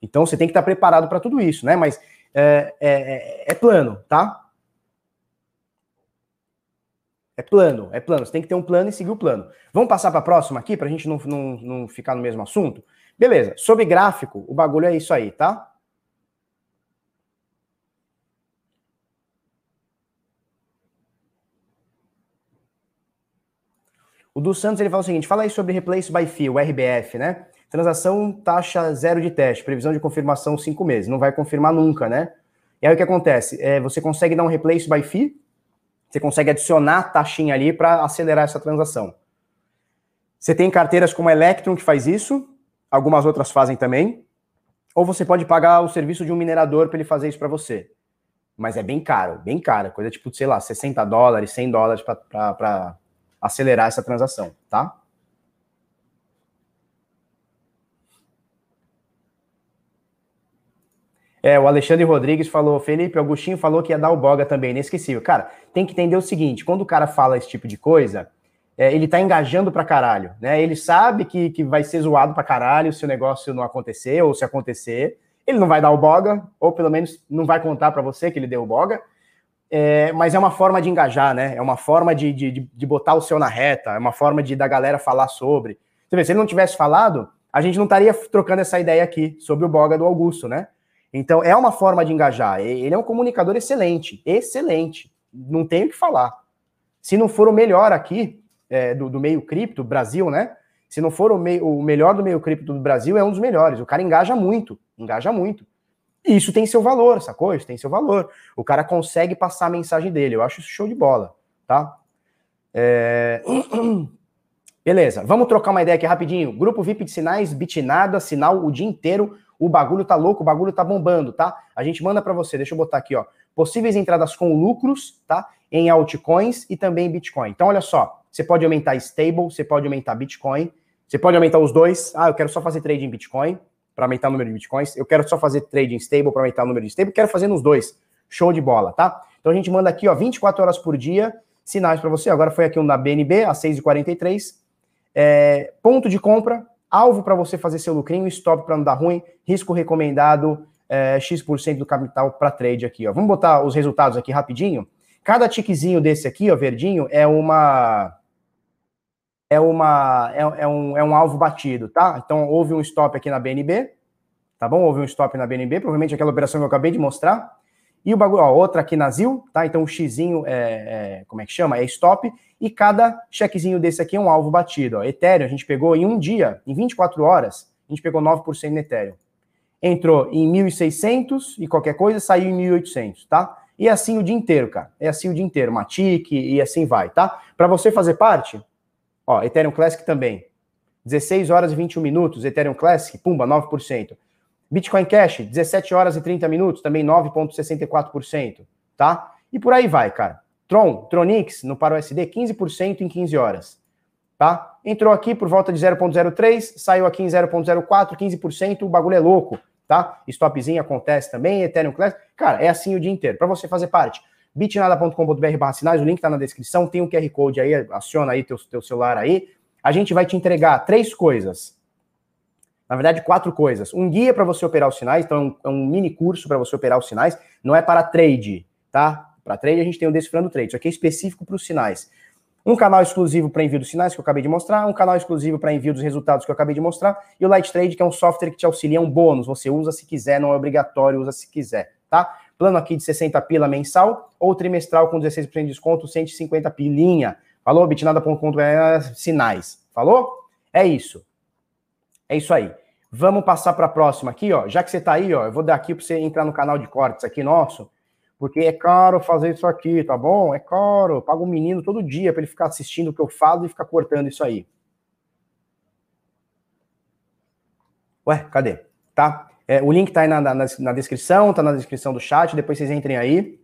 Então você tem que estar preparado para tudo isso, né? Mas é, é, é, é plano, tá? É plano, é plano. Você tem que ter um plano e seguir o plano. Vamos passar para a próxima aqui, para a gente não, não, não ficar no mesmo assunto? Beleza. Sobre gráfico, o bagulho é isso aí, tá? O do Santos ele fala o seguinte: fala aí sobre Replace by Fee, o RBF, né? Transação taxa zero de teste, previsão de confirmação cinco meses. Não vai confirmar nunca, né? E aí o que acontece? É, você consegue dar um replace by fee, você consegue adicionar taxinha ali para acelerar essa transação. Você tem carteiras como a Electron que faz isso, algumas outras fazem também. Ou você pode pagar o serviço de um minerador para ele fazer isso para você. Mas é bem caro, bem caro. Coisa tipo, sei lá, 60 dólares, 100 dólares para acelerar essa transação, tá? É, o Alexandre Rodrigues falou, Felipe, Augustinho falou que ia dar o boga também, inesquecível. Cara, tem que entender o seguinte, quando o cara fala esse tipo de coisa, é, ele tá engajando pra caralho, né? Ele sabe que, que vai ser zoado pra caralho se o negócio não acontecer, ou se acontecer, ele não vai dar o boga, ou pelo menos não vai contar para você que ele deu o boga, é, mas é uma forma de engajar, né? É uma forma de, de, de botar o seu na reta, é uma forma de da galera falar sobre. Você vê, se ele não tivesse falado, a gente não estaria trocando essa ideia aqui sobre o boga do Augusto, né? Então, é uma forma de engajar. Ele é um comunicador excelente, excelente. Não tenho o que falar. Se não for o melhor aqui é, do, do, meio cripto, Brasil, né? Se não for o, o melhor do meio cripto do Brasil, é um dos melhores. O cara engaja muito, engaja muito. E isso tem seu valor, sacou? Isso tem seu valor. O cara consegue passar a mensagem dele. Eu acho isso show de bola, tá? É... Beleza, vamos trocar uma ideia aqui rapidinho. Grupo VIP de sinais, bitnada, sinal o dia inteiro o bagulho tá louco, o bagulho tá bombando, tá? A gente manda para você, deixa eu botar aqui, ó, possíveis entradas com lucros, tá? Em altcoins e também em Bitcoin. Então, olha só, você pode aumentar stable, você pode aumentar Bitcoin, você pode aumentar os dois. Ah, eu quero só fazer trade em Bitcoin para aumentar o número de Bitcoins. Eu quero só fazer trade em stable para aumentar o número de stable. Quero fazer nos dois. Show de bola, tá? Então a gente manda aqui, ó, 24 horas por dia, sinais para você. Agora foi aqui um da BNB, às 6h43. É, ponto de compra, alvo para você fazer seu lucrinho, stop para não dar ruim, risco recomendado é, X% do capital para trade aqui. Ó. Vamos botar os resultados aqui rapidinho. Cada tiquezinho desse aqui, ó, verdinho, é uma é uma é, é, um, é um alvo batido, tá? Então houve um stop aqui na BNB, tá bom? Houve um stop na BNB, provavelmente aquela operação que eu acabei de mostrar. E o bagulho, ó, outra aqui na ZIL, tá? Então o xizinho é, é, como é que chama? É stop. E cada chequezinho desse aqui é um alvo batido. Ó. Ethereum, a gente pegou em um dia, em 24 horas, a gente pegou 9% no Ethereum. Entrou em 1.600 e qualquer coisa, saiu em 1.800, tá? E assim o dia inteiro, cara. É assim o dia inteiro. Matic e assim vai, tá? Para você fazer parte, ó, Ethereum Classic também. 16 horas e 21 minutos, Ethereum Classic, pumba, 9%. Bitcoin Cash, 17 horas e 30 minutos, também 9,64%, tá? E por aí vai, cara. Tron, Tronix, no Paro SD, 15% em 15 horas, tá? Entrou aqui por volta de 0,03, saiu aqui em 0,04, 15%, o bagulho é louco, tá? Stopzinho acontece também, Ethereum Classic, cara, é assim o dia inteiro. Para você fazer parte, bitnada.com.br barra sinais, o link tá na descrição, tem um QR Code aí, aciona aí teu, teu celular aí. A gente vai te entregar três coisas na verdade, quatro coisas. Um guia para você operar os sinais, então é um, é mini curso para você operar os sinais, não é para trade, tá? Para trade a gente tem o Decifrando Trade, isso aqui é específico para os sinais. um canal exclusivo para envio dos sinais que eu acabei de mostrar, um canal exclusivo para envio dos resultados que eu acabei de mostrar, e o Light Trade, que é um software que te auxilia, um bônus, você usa se quiser, não é obrigatório, usa se quiser, tá? Plano aqui de 60 pila mensal ou trimestral com 16% de desconto, 150 pilinha. Falou? bitnada.com é sinais. Falou? É isso. É isso aí. Vamos passar para a próxima aqui, ó. Já que você está aí, ó, eu vou dar aqui para você entrar no canal de cortes aqui nosso porque é caro fazer isso aqui, tá bom? É caro. Eu pago um menino todo dia para ele ficar assistindo o que eu falo e ficar cortando isso aí. Ué, cadê? Tá? É, o link tá aí na, na, na, descrição, tá na descrição do chat. Depois vocês entrem aí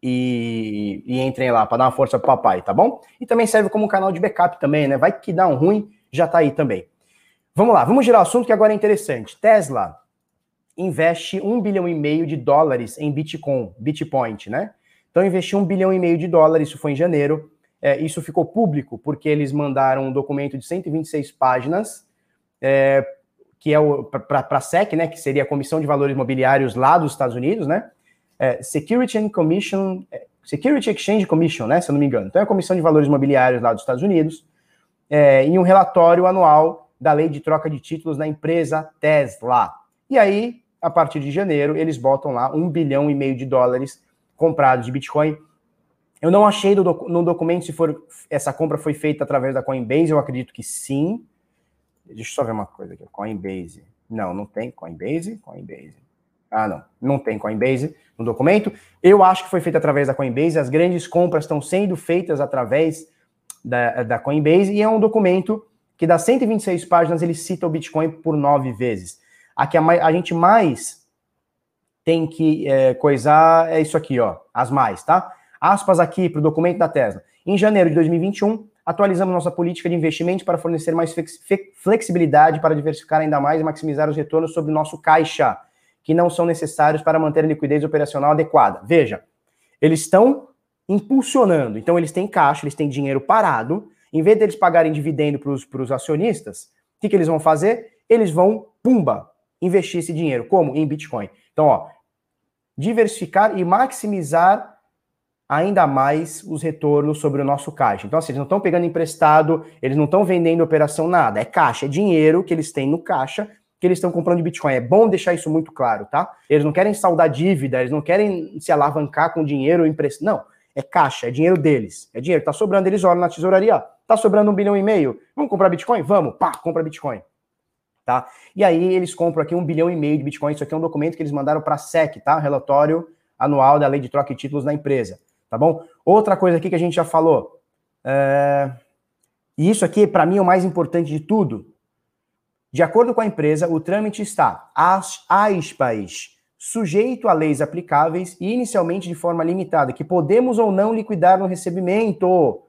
e, e entrem lá para dar uma força pro papai, tá bom? E também serve como canal de backup também, né? Vai que dá um ruim, já tá aí também. Vamos lá, vamos girar o assunto que agora é interessante. Tesla investe um bilhão e meio de dólares em Bitcoin, Bitpoint, né? Então investiu um bilhão e meio de dólares, isso foi em janeiro. É, isso ficou público porque eles mandaram um documento de 126 páginas, é, que é para a SEC, né? Que seria a Comissão de Valores Imobiliários lá dos Estados Unidos, né? É, Security and Commission, é, Security Exchange Commission, né? Se eu não me engano. Então é a Comissão de Valores Imobiliários lá dos Estados Unidos, é, em um relatório anual da lei de troca de títulos da empresa Tesla. E aí a partir de janeiro, eles botam lá um bilhão e meio de dólares comprados de Bitcoin. Eu não achei no documento se for essa compra foi feita através da Coinbase, eu acredito que sim. Deixa eu só ver uma coisa aqui. Coinbase. Não, não tem Coinbase. Coinbase. Ah, não. Não tem Coinbase no documento. Eu acho que foi feita através da Coinbase. As grandes compras estão sendo feitas através da, da Coinbase e é um documento que das 126 páginas ele cita o Bitcoin por nove vezes. A a, a gente mais tem que é, coisar é isso aqui, ó, as mais, tá? Aspas aqui para o documento da Tesla. Em janeiro de 2021, atualizamos nossa política de investimento para fornecer mais flexibilidade para diversificar ainda mais e maximizar os retornos sobre o nosso caixa, que não são necessários para manter a liquidez operacional adequada. Veja, eles estão impulsionando, então eles têm caixa, eles têm dinheiro parado, em vez deles pagarem dividendo para os acionistas, o que, que eles vão fazer? Eles vão, pumba, investir esse dinheiro. Como? Em Bitcoin. Então, ó, diversificar e maximizar ainda mais os retornos sobre o nosso caixa. Então, assim, eles não estão pegando emprestado, eles não estão vendendo operação nada. É caixa, é dinheiro que eles têm no caixa que eles estão comprando de Bitcoin. É bom deixar isso muito claro, tá? Eles não querem saldar dívida, eles não querem se alavancar com dinheiro emprestado. Não, é caixa, é dinheiro deles. É dinheiro que tá sobrando, eles olham na tesouraria. Tá sobrando um bilhão e meio. Vamos comprar Bitcoin? Vamos. Pá, compra Bitcoin tá? E aí eles compram aqui um bilhão e meio de Bitcoin. Isso aqui é um documento que eles mandaram para a SEC, tá? Relatório anual da lei de troca de títulos da empresa, tá bom? Outra coisa aqui que a gente já falou. É... E isso aqui, para mim, é o mais importante de tudo. De acordo com a empresa, o trâmite está, aspas, sujeito a leis aplicáveis e inicialmente de forma limitada, que podemos ou não liquidar no recebimento.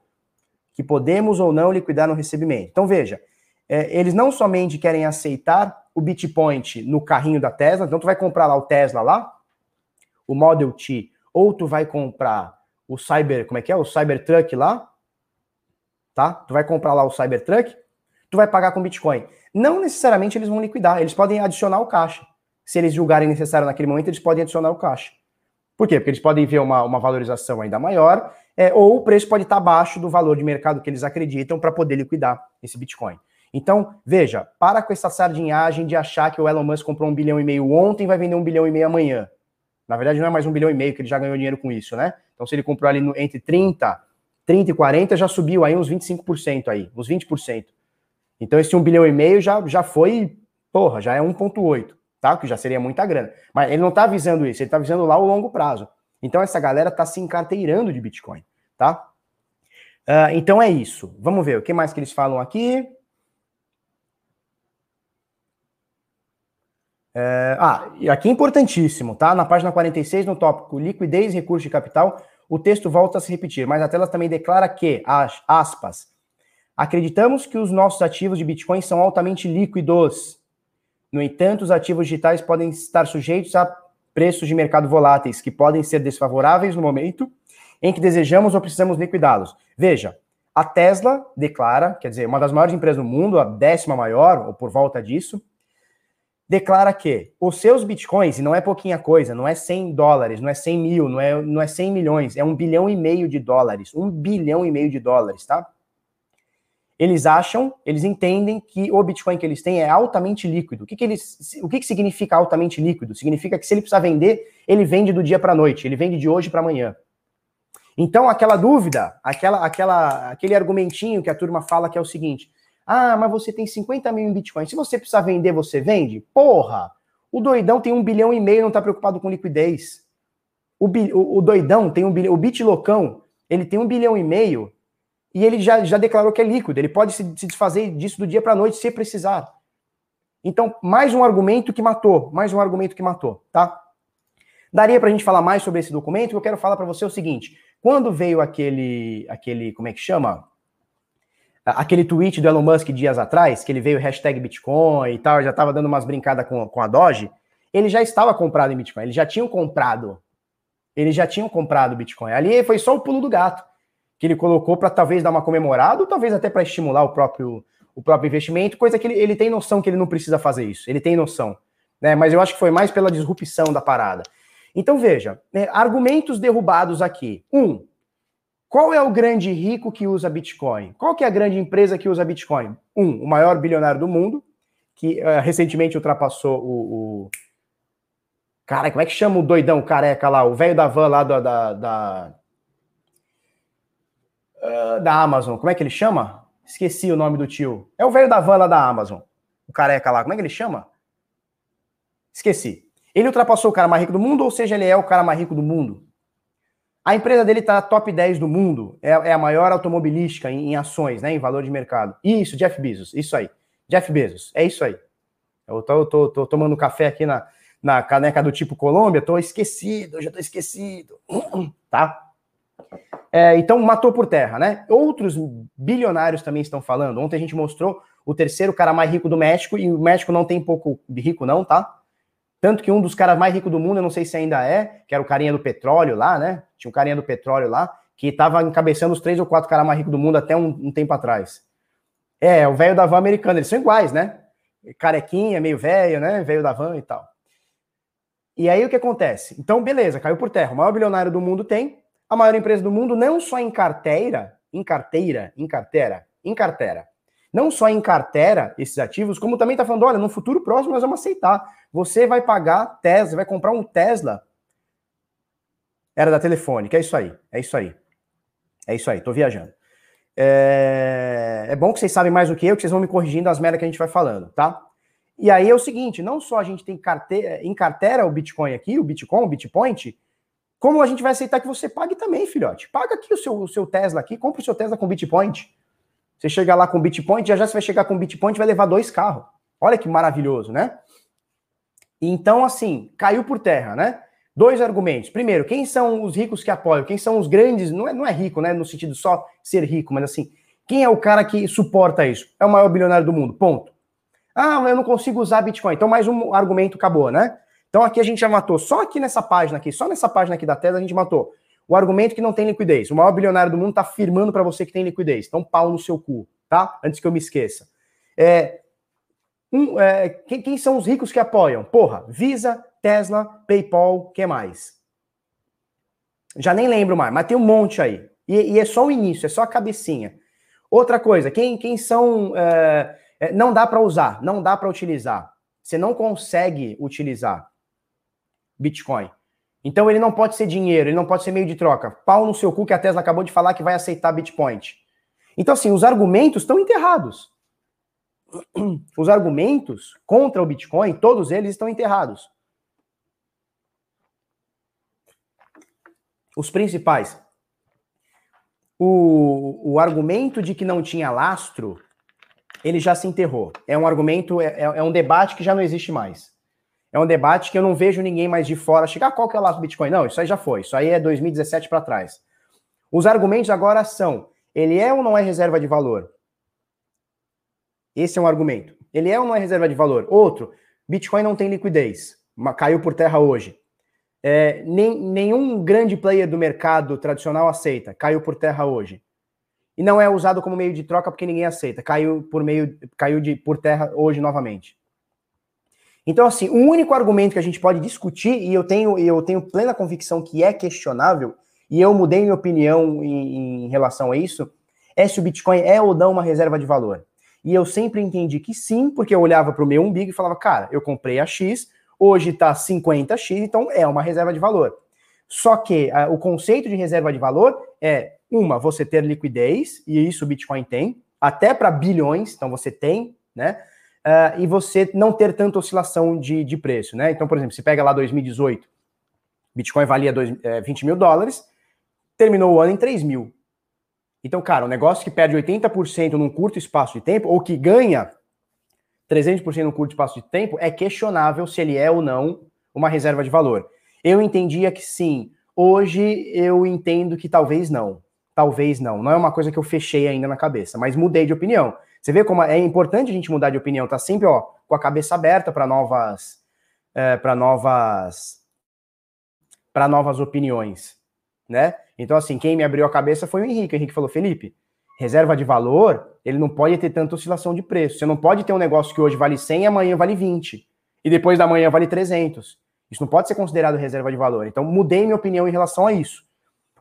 Que podemos ou não liquidar no recebimento. Então, veja, é, eles não somente querem aceitar o Bitpoint no carrinho da Tesla, então tu vai comprar lá o Tesla lá, o Model T, ou tu vai comprar o Cyber, como é que é? O Cybertruck lá, tá? Tu vai comprar lá o Cybertruck, tu vai pagar com Bitcoin. Não necessariamente eles vão liquidar, eles podem adicionar o caixa. Se eles julgarem necessário naquele momento, eles podem adicionar o caixa. Por quê? Porque eles podem ver uma, uma valorização ainda maior, é, ou o preço pode estar abaixo do valor de mercado que eles acreditam para poder liquidar esse Bitcoin. Então, veja, para com essa sardinhagem de achar que o Elon Musk comprou um bilhão e meio ontem vai vender um bilhão e meio amanhã. Na verdade, não é mais um bilhão e meio, que ele já ganhou dinheiro com isso, né? Então, se ele comprou ali no, entre 30, 30 e 40, já subiu aí uns 25% aí, uns 20%. Então, esse um bilhão e meio já, já foi, porra, já é 1,8, tá? Que já seria muita grana. Mas ele não tá avisando isso, ele tá avisando lá o longo prazo. Então, essa galera tá se encarteirando de Bitcoin, tá? Uh, então é isso. Vamos ver o que mais que eles falam aqui. É, ah, e aqui é importantíssimo, tá? Na página 46, no tópico liquidez e recurso de capital, o texto volta a se repetir, mas a tela também declara que, aspas, acreditamos que os nossos ativos de Bitcoin são altamente líquidos. No entanto, os ativos digitais podem estar sujeitos a preços de mercado voláteis, que podem ser desfavoráveis no momento em que desejamos ou precisamos liquidá-los. Veja, a Tesla declara, quer dizer, uma das maiores empresas do mundo, a décima maior, ou por volta disso, declara que os seus bitcoins, e não é pouquinha coisa, não é 100 dólares, não é 100 mil, não é, não é 100 milhões, é um bilhão e meio de dólares. Um bilhão e meio de dólares, tá? Eles acham, eles entendem que o Bitcoin que eles têm é altamente líquido. O que, que, eles, o que, que significa altamente líquido? Significa que se ele precisar vender, ele vende do dia para a noite, ele vende de hoje para amanhã. Então, aquela dúvida, aquela, aquela, aquele argumentinho que a turma fala que é o seguinte: ah, mas você tem 50 mil em Bitcoin. Se você precisar vender, você vende? Porra! O doidão tem um bilhão e meio não está preocupado com liquidez. O, o, o, doidão tem um bilhão. O bitlocão, ele tem um bilhão e meio e ele já, já declarou que é líquido. Ele pode se, se desfazer disso do dia para a noite se precisar. Então, mais um argumento que matou. Mais um argumento que matou, tá? Daria para a gente falar mais sobre esse documento. Eu quero falar para você o seguinte: quando veio aquele, aquele, como é que chama? Aquele tweet do Elon Musk dias atrás, que ele veio hashtag Bitcoin e tal, já estava dando umas brincadas com, com a Doge, ele já estava comprado em Bitcoin, eles já tinham comprado. Eles já tinham comprado Bitcoin. Ali foi só o pulo do gato, que ele colocou para talvez dar uma comemorada, ou talvez até para estimular o próprio, o próprio investimento, coisa que ele, ele tem noção que ele não precisa fazer isso. Ele tem noção. Né? Mas eu acho que foi mais pela disrupção da parada. Então veja, né, argumentos derrubados aqui. Um, qual é o grande rico que usa Bitcoin? Qual que é a grande empresa que usa Bitcoin? Um, o maior bilionário do mundo, que uh, recentemente ultrapassou o, o, Cara, como é que chama o doidão careca lá? O velho da van lá da... Da, da, uh, da Amazon. Como é que ele chama? Esqueci o nome do tio. É o velho da van lá da Amazon. O careca lá. Como é que ele chama? Esqueci. Ele ultrapassou o cara mais rico do mundo, ou seja, ele é o cara mais rico do mundo? A empresa dele está top 10 do mundo, é, é a maior automobilística em, em, ações, né, em valor de mercado. Isso, Jeff Bezos, isso aí. Jeff Bezos, é isso aí. Eu tô, tô, tô tomando café aqui na, na caneca do tipo Colômbia, tô esquecido, já tô esquecido, tá? É, então, matou por terra, né? Outros bilionários também estão falando. Ontem a gente mostrou o terceiro cara mais rico do México, e o México não tem pouco rico, não, tá? Tanto que um dos caras mais ricos do mundo, eu não sei se ainda é, que era o carinha do petróleo lá, né? Tinha um carinha do petróleo lá, que estava encabeçando os três ou quatro caras mais ricos do mundo até um, um tempo atrás. É, o velho da van americano, eles são iguais, né? Carequinha, meio velho, né? Velho da van e tal. E aí o que acontece? Então, beleza, caiu por terra. O maior bilionário do mundo tem, a maior empresa do mundo, não só em carteira, em carteira, em carteira, em carteira, não só em carteira esses ativos, como também está falando, olha, no futuro próximo nós vamos aceitar. Você vai pagar Tesla, vai comprar um Tesla. Era da Telefônica, é isso aí, é isso aí. É isso aí, tô viajando. É, é bom que vocês sabem mais do que eu, que vocês vão me corrigindo as merdas que a gente vai falando, tá? E aí é o seguinte, não só a gente tem carteira, em carteira o Bitcoin aqui, o Bitcoin, o Bitpoint, como a gente vai aceitar que você pague também, filhote. Paga aqui o seu, o seu Tesla aqui, compra o seu Tesla com Bitpoint. Você chega lá com Bitpoint, já já você vai chegar com Bitpoint vai levar dois carros. Olha que maravilhoso, né? Então, assim, caiu por terra, né? Dois argumentos. Primeiro, quem são os ricos que apoiam? Quem são os grandes? Não é, não é rico, né? No sentido só ser rico, mas assim, quem é o cara que suporta isso? É o maior bilionário do mundo. Ponto. Ah, eu não consigo usar Bitcoin. Então, mais um argumento acabou, né? Então, aqui a gente já matou. Só aqui nessa página aqui, só nessa página aqui da tela, a gente matou o argumento que não tem liquidez. O maior bilionário do mundo está afirmando para você que tem liquidez. Então, pau no seu cu, tá? Antes que eu me esqueça. É, um, é, quem, quem, são os ricos que apoiam? Porra, Visa, Tesla, PayPal, que mais? Já nem lembro mais, mas tem um monte aí. E, e é só o início, é só a cabecinha. Outra coisa, quem, quem são. É, é não dá para usar, não dá para utilizar. Você não consegue utilizar Bitcoin. Então ele não pode ser dinheiro, ele não pode ser meio de troca. Pau no seu cu que a Tesla acabou de falar que vai aceitar Bitcoin. Então, assim, os argumentos estão enterrados. Os argumentos contra o Bitcoin, todos eles estão enterrados. Os principais. O, o argumento de que não tinha lastro, ele já se enterrou. É um argumento, é, é um debate que já não existe mais. É um debate que eu não vejo ninguém mais de fora chegar. Ah, qual que é o lado do Bitcoin? Não, isso aí já foi. Isso aí é 2017 para trás. Os argumentos agora são: ele é ou não é reserva de valor? Esse é um argumento. Ele é ou não é reserva de valor? Outro: Bitcoin não tem liquidez. Caiu por terra hoje. É, nem, nenhum grande player do mercado tradicional aceita. Caiu por terra hoje. E não é usado como meio de troca porque ninguém aceita. Caiu por meio, caiu de, por terra hoje novamente. Então, assim, o único argumento que a gente pode discutir, e eu tenho, eu tenho plena convicção que é questionável, e eu mudei minha opinião em, em relação a isso, é se o Bitcoin é ou não uma reserva de valor. E eu sempre entendi que sim, porque eu olhava para o meu umbigo e falava, cara, eu comprei a X, hoje está 50X, então é uma reserva de valor. Só que uh, o conceito de reserva de valor é, uma, você ter liquidez, e isso o Bitcoin tem, até para bilhões, então você tem, né? Uh, e você não ter tanta oscilação de, de preço, né? Então, por exemplo, você pega lá 2018, Bitcoin valia dois, é, 20 mil dólares, terminou o ano em 3 mil. Então, cara, um negócio que perde 80% num curto espaço de tempo, ou que ganha 300% num curto espaço de tempo, é questionável se ele é ou não uma reserva de valor. Eu entendia que sim. Hoje eu entendo que talvez não. Talvez não. Não é uma coisa que eu fechei ainda na cabeça, mas mudei de opinião. Você vê como é importante a gente mudar de opinião, tá sempre ó, com a cabeça aberta para novas é, para novas para novas opiniões, né? Então assim, quem me abriu a cabeça foi o Henrique. O Henrique falou: "Felipe, reserva de valor, ele não pode ter tanta oscilação de preço. Você não pode ter um negócio que hoje vale 100 e amanhã vale 20 e depois da manhã vale 300. Isso não pode ser considerado reserva de valor. Então mudei minha opinião em relação a isso.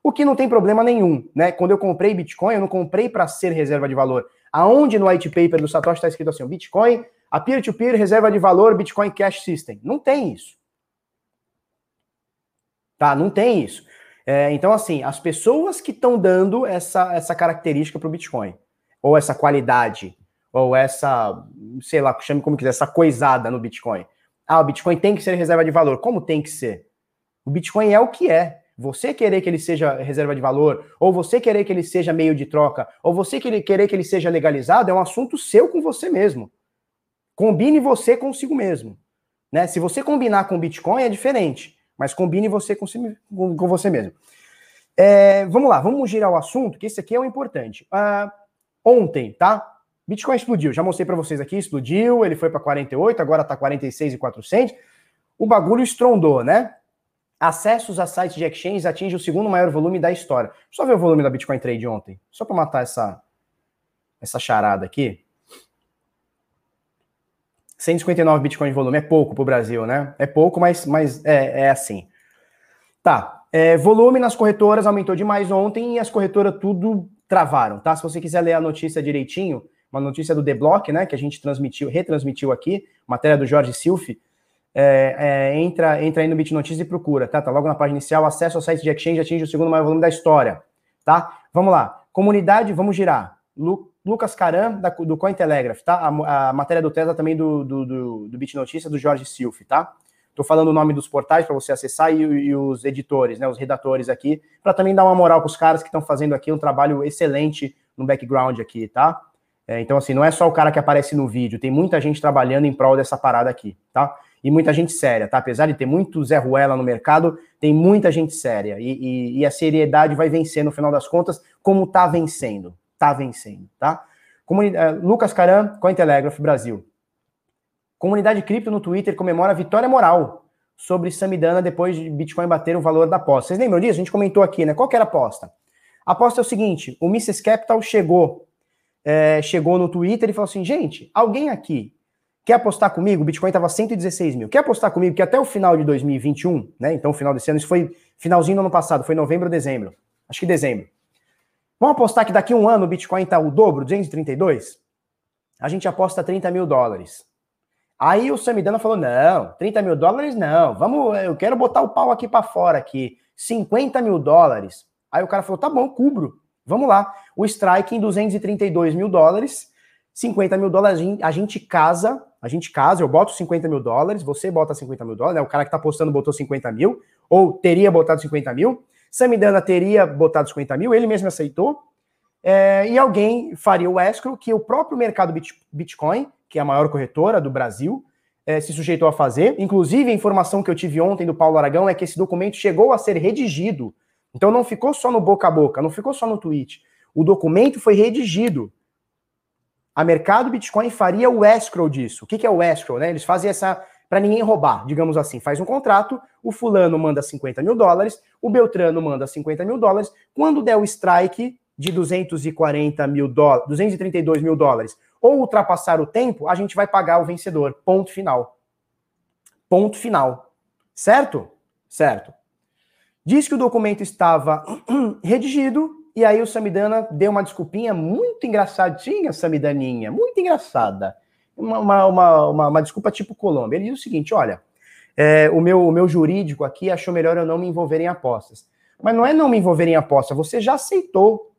O que não tem problema nenhum, né? Quando eu comprei Bitcoin, eu não comprei para ser reserva de valor. Aonde no white paper do Satoshi está escrito assim, Bitcoin, a peer-to-peer -peer, reserva de valor Bitcoin Cash System. Não tem isso. Tá? Não tem isso. É, então, assim, as pessoas que estão dando essa, essa característica para o Bitcoin, ou essa qualidade, ou essa, sei lá, chame como quiser, essa coisada no Bitcoin. Ah, o Bitcoin tem que ser reserva de valor. Como tem que ser? O Bitcoin é o que é. Você querer que ele seja reserva de valor, ou você querer que ele seja meio de troca, ou você querer que ele seja legalizado, é um assunto seu com você mesmo. Combine você consigo mesmo. Né? Se você combinar com Bitcoin é diferente, mas combine você com, com você mesmo. É, vamos lá, vamos girar o assunto, que esse aqui é o importante. Uh, ontem, tá? Bitcoin explodiu, já mostrei para vocês aqui, explodiu, ele foi para 48, agora está 46,400. O bagulho estrondou, né? Acessos a sites de exchange atinge o segundo maior volume da história. Só ver o volume da Bitcoin Trade ontem, só para matar essa, essa charada aqui. 159 Bitcoin de volume é pouco para o Brasil, né? É pouco, mas, mas é, é assim. Tá. É, volume nas corretoras aumentou demais ontem e as corretoras tudo travaram, tá? Se você quiser ler a notícia direitinho, uma notícia do The Block, né? Que a gente transmitiu, retransmitiu aqui, matéria do Jorge Silfi é, é, entra, entra aí no BitNotícias e procura, tá? Tá logo na página inicial, acesso ao site de exchange atinge o segundo maior volume da história, tá? Vamos lá. Comunidade, vamos girar. Lu, Lucas Caram, da, do Cointelegraph, tá? A, a, matéria do Tesla também do, do, do, do BitNotícias, do Jorge Silf, tá? Tô falando o nome dos portais para você acessar e, e, os editores, né, os redatores aqui, para também dar uma moral para os caras que estão fazendo aqui um trabalho excelente no background aqui, tá? É, então, assim, não é só o cara que aparece no vídeo, tem muita gente trabalhando em prol dessa parada aqui, tá? E muita gente séria, tá? Apesar de ter muito Zé Ruela no mercado, tem muita gente séria. E, e, e, a seriedade vai vencer no final das contas, como tá vencendo. Tá vencendo, tá? Comunidade, uh, Lucas Caram, Cointelegraph, Brasil. Comunidade cripto no Twitter comemora a vitória moral sobre Samidana depois de Bitcoin bater o valor da aposta. Vocês lembram disso? A gente comentou aqui, né? Qual que era a aposta? A aposta é o seguinte: o Mrs. Capital chegou, é, chegou no Twitter e falou assim: gente, alguém aqui Quer apostar comigo? O Bitcoin estava 116 mil. Quer apostar comigo que até o final de 2021, né? Então, final desse ano, isso foi finalzinho do ano passado, foi novembro ou dezembro. Acho que dezembro. Vamos apostar que daqui a um ano o Bitcoin está o dobro, 232? A gente aposta 30 mil dólares. Aí o Samidana falou: não, 30 mil dólares não, vamos, eu quero botar o pau aqui para fora aqui. 50 mil dólares. Aí o cara falou: tá bom, cubro. Vamos lá. O strike em 232 mil dólares, 50 mil dólares, a gente casa a gente casa, eu boto 50 mil dólares, você bota 50 mil dólares, né? O cara que tá postando botou 50 mil, ou teria botado 50 mil, Samidana teria botado 50 mil, ele mesmo aceitou, é, e alguém faria o escrow que o próprio mercado Bitcoin, que é a maior corretora do Brasil, é, se sujeitou a fazer. Inclusive, a informação que eu tive ontem do Paulo Aragão é que esse documento chegou a ser redigido. Então não ficou só no boca a boca, não ficou só no tweet. O documento foi redigido a mercado Bitcoin faria o escrow disso. O que, que é o escrow? Né? Eles fazem essa para ninguém roubar, digamos assim. Faz um contrato, o fulano manda 50 mil dólares, o Beltrano manda 50 mil dólares. Quando der o strike de 240 mil dólares, 232 mil dólares, ou ultrapassar o tempo, a gente vai pagar o vencedor. Ponto final. Ponto final. Certo? Certo. Diz que o documento estava redigido e aí o Samidana deu uma desculpinha muito engraçadinha, Samidaninha, muito engraçada. Uma, uma, uma, uma, desculpa tipo Colômbia. Ele diz o seguinte: olha, é, o, meu, o meu jurídico aqui achou melhor eu não me envolver em apostas. Mas não é não me envolver em aposta, você já aceitou.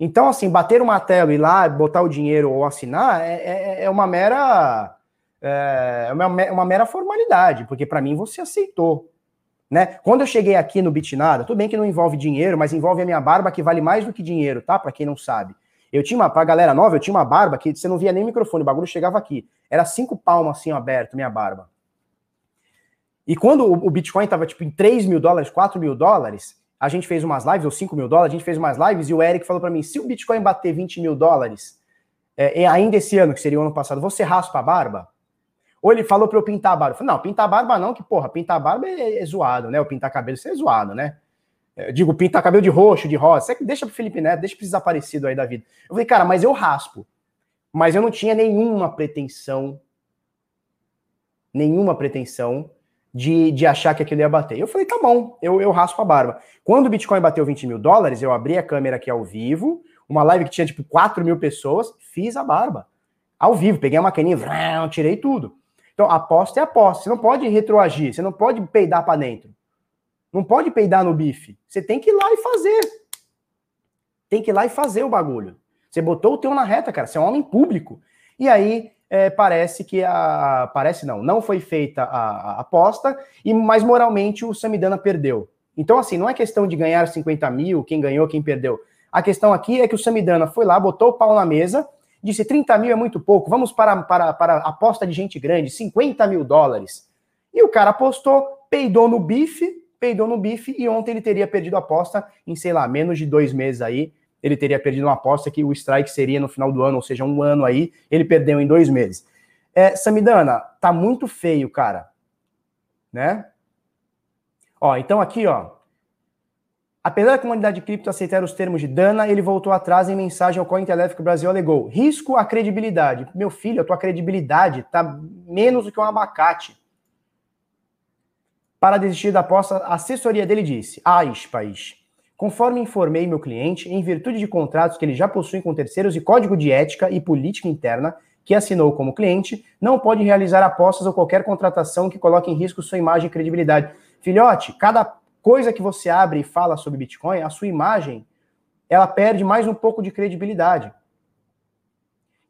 Então, assim, bater o martelo, ir lá, botar o dinheiro ou assinar é, é, é uma mera. É uma, uma mera formalidade, porque para mim você aceitou. Né? Quando eu cheguei aqui no Bitnada, tudo bem que não envolve dinheiro, mas envolve a minha barba que vale mais do que dinheiro, tá? Para quem não sabe. Eu tinha uma, pra galera nova, eu tinha uma barba que você não via nem o microfone, o bagulho chegava aqui. Era cinco palmas assim aberto, minha barba. E quando o, Bitcoin tava tipo em 3 mil dólares, 4 mil dólares, a gente fez umas lives, ou 5 mil dólares, a gente fez umas lives e o Eric falou para mim: se o Bitcoin bater 20 mil dólares, é, ainda esse ano, que seria o ano passado, você raspa a barba? Ou ele falou para eu pintar a barba. Eu falei, não, pintar a barba não, que porra, pintar a barba é, é zoado, né? O pintar cabelo isso é zoado, né? Eu digo, pintar cabelo de roxo, de rosa. Você deixa pro Felipe Neto, deixa pro desaparecido aí da vida. Eu falei, cara, mas eu raspo. Mas eu não tinha nenhuma pretensão, nenhuma pretensão de, de achar que aquilo ia bater. Eu falei, tá bom, eu, eu raspo a barba. Quando o Bitcoin bateu 20 mil dólares, eu abri a câmera aqui ao vivo, uma live que tinha tipo 4 mil pessoas, fiz a barba. Ao vivo, peguei a maquininha, tirei tudo. Então, aposta é aposta. Você não pode retroagir, você não pode peidar para dentro. Não pode peidar no bife. Você tem que ir lá e fazer. Tem que ir lá e fazer o bagulho. Você botou o teu na reta, cara. Você é um homem público. E aí é, parece que a. Parece não, não foi feita a, a aposta, e mas moralmente o Samidana perdeu. Então, assim, não é questão de ganhar 50 mil, quem ganhou, quem perdeu. A questão aqui é que o Samidana foi lá, botou o pau na mesa disse 30 mil é muito pouco, vamos para, para, para aposta de gente grande, 50 mil dólares. E o cara apostou, peidou no bife, peidou no bife, e ontem ele teria perdido a aposta em, sei lá, menos de dois meses aí. Ele teria perdido uma aposta que o strike seria no final do ano, ou seja, um ano aí. Ele perdeu em dois meses. É, Samidana, tá muito feio, cara. Né? Ó, então aqui, ó, Apesar da comunidade cripto aceitar os termos de Dana, ele voltou atrás em mensagem ao Cointelegraph que o Brasil alegou. Risco à credibilidade. Meu filho, a tua credibilidade está menos do que um abacate. Para desistir da aposta, a assessoria dele disse, aspas, conforme informei meu cliente, em virtude de contratos que ele já possui com terceiros e código de ética e política interna que assinou como cliente, não pode realizar apostas ou qualquer contratação que coloque em risco sua imagem e credibilidade. Filhote, cada coisa que você abre e fala sobre Bitcoin, a sua imagem, ela perde mais um pouco de credibilidade.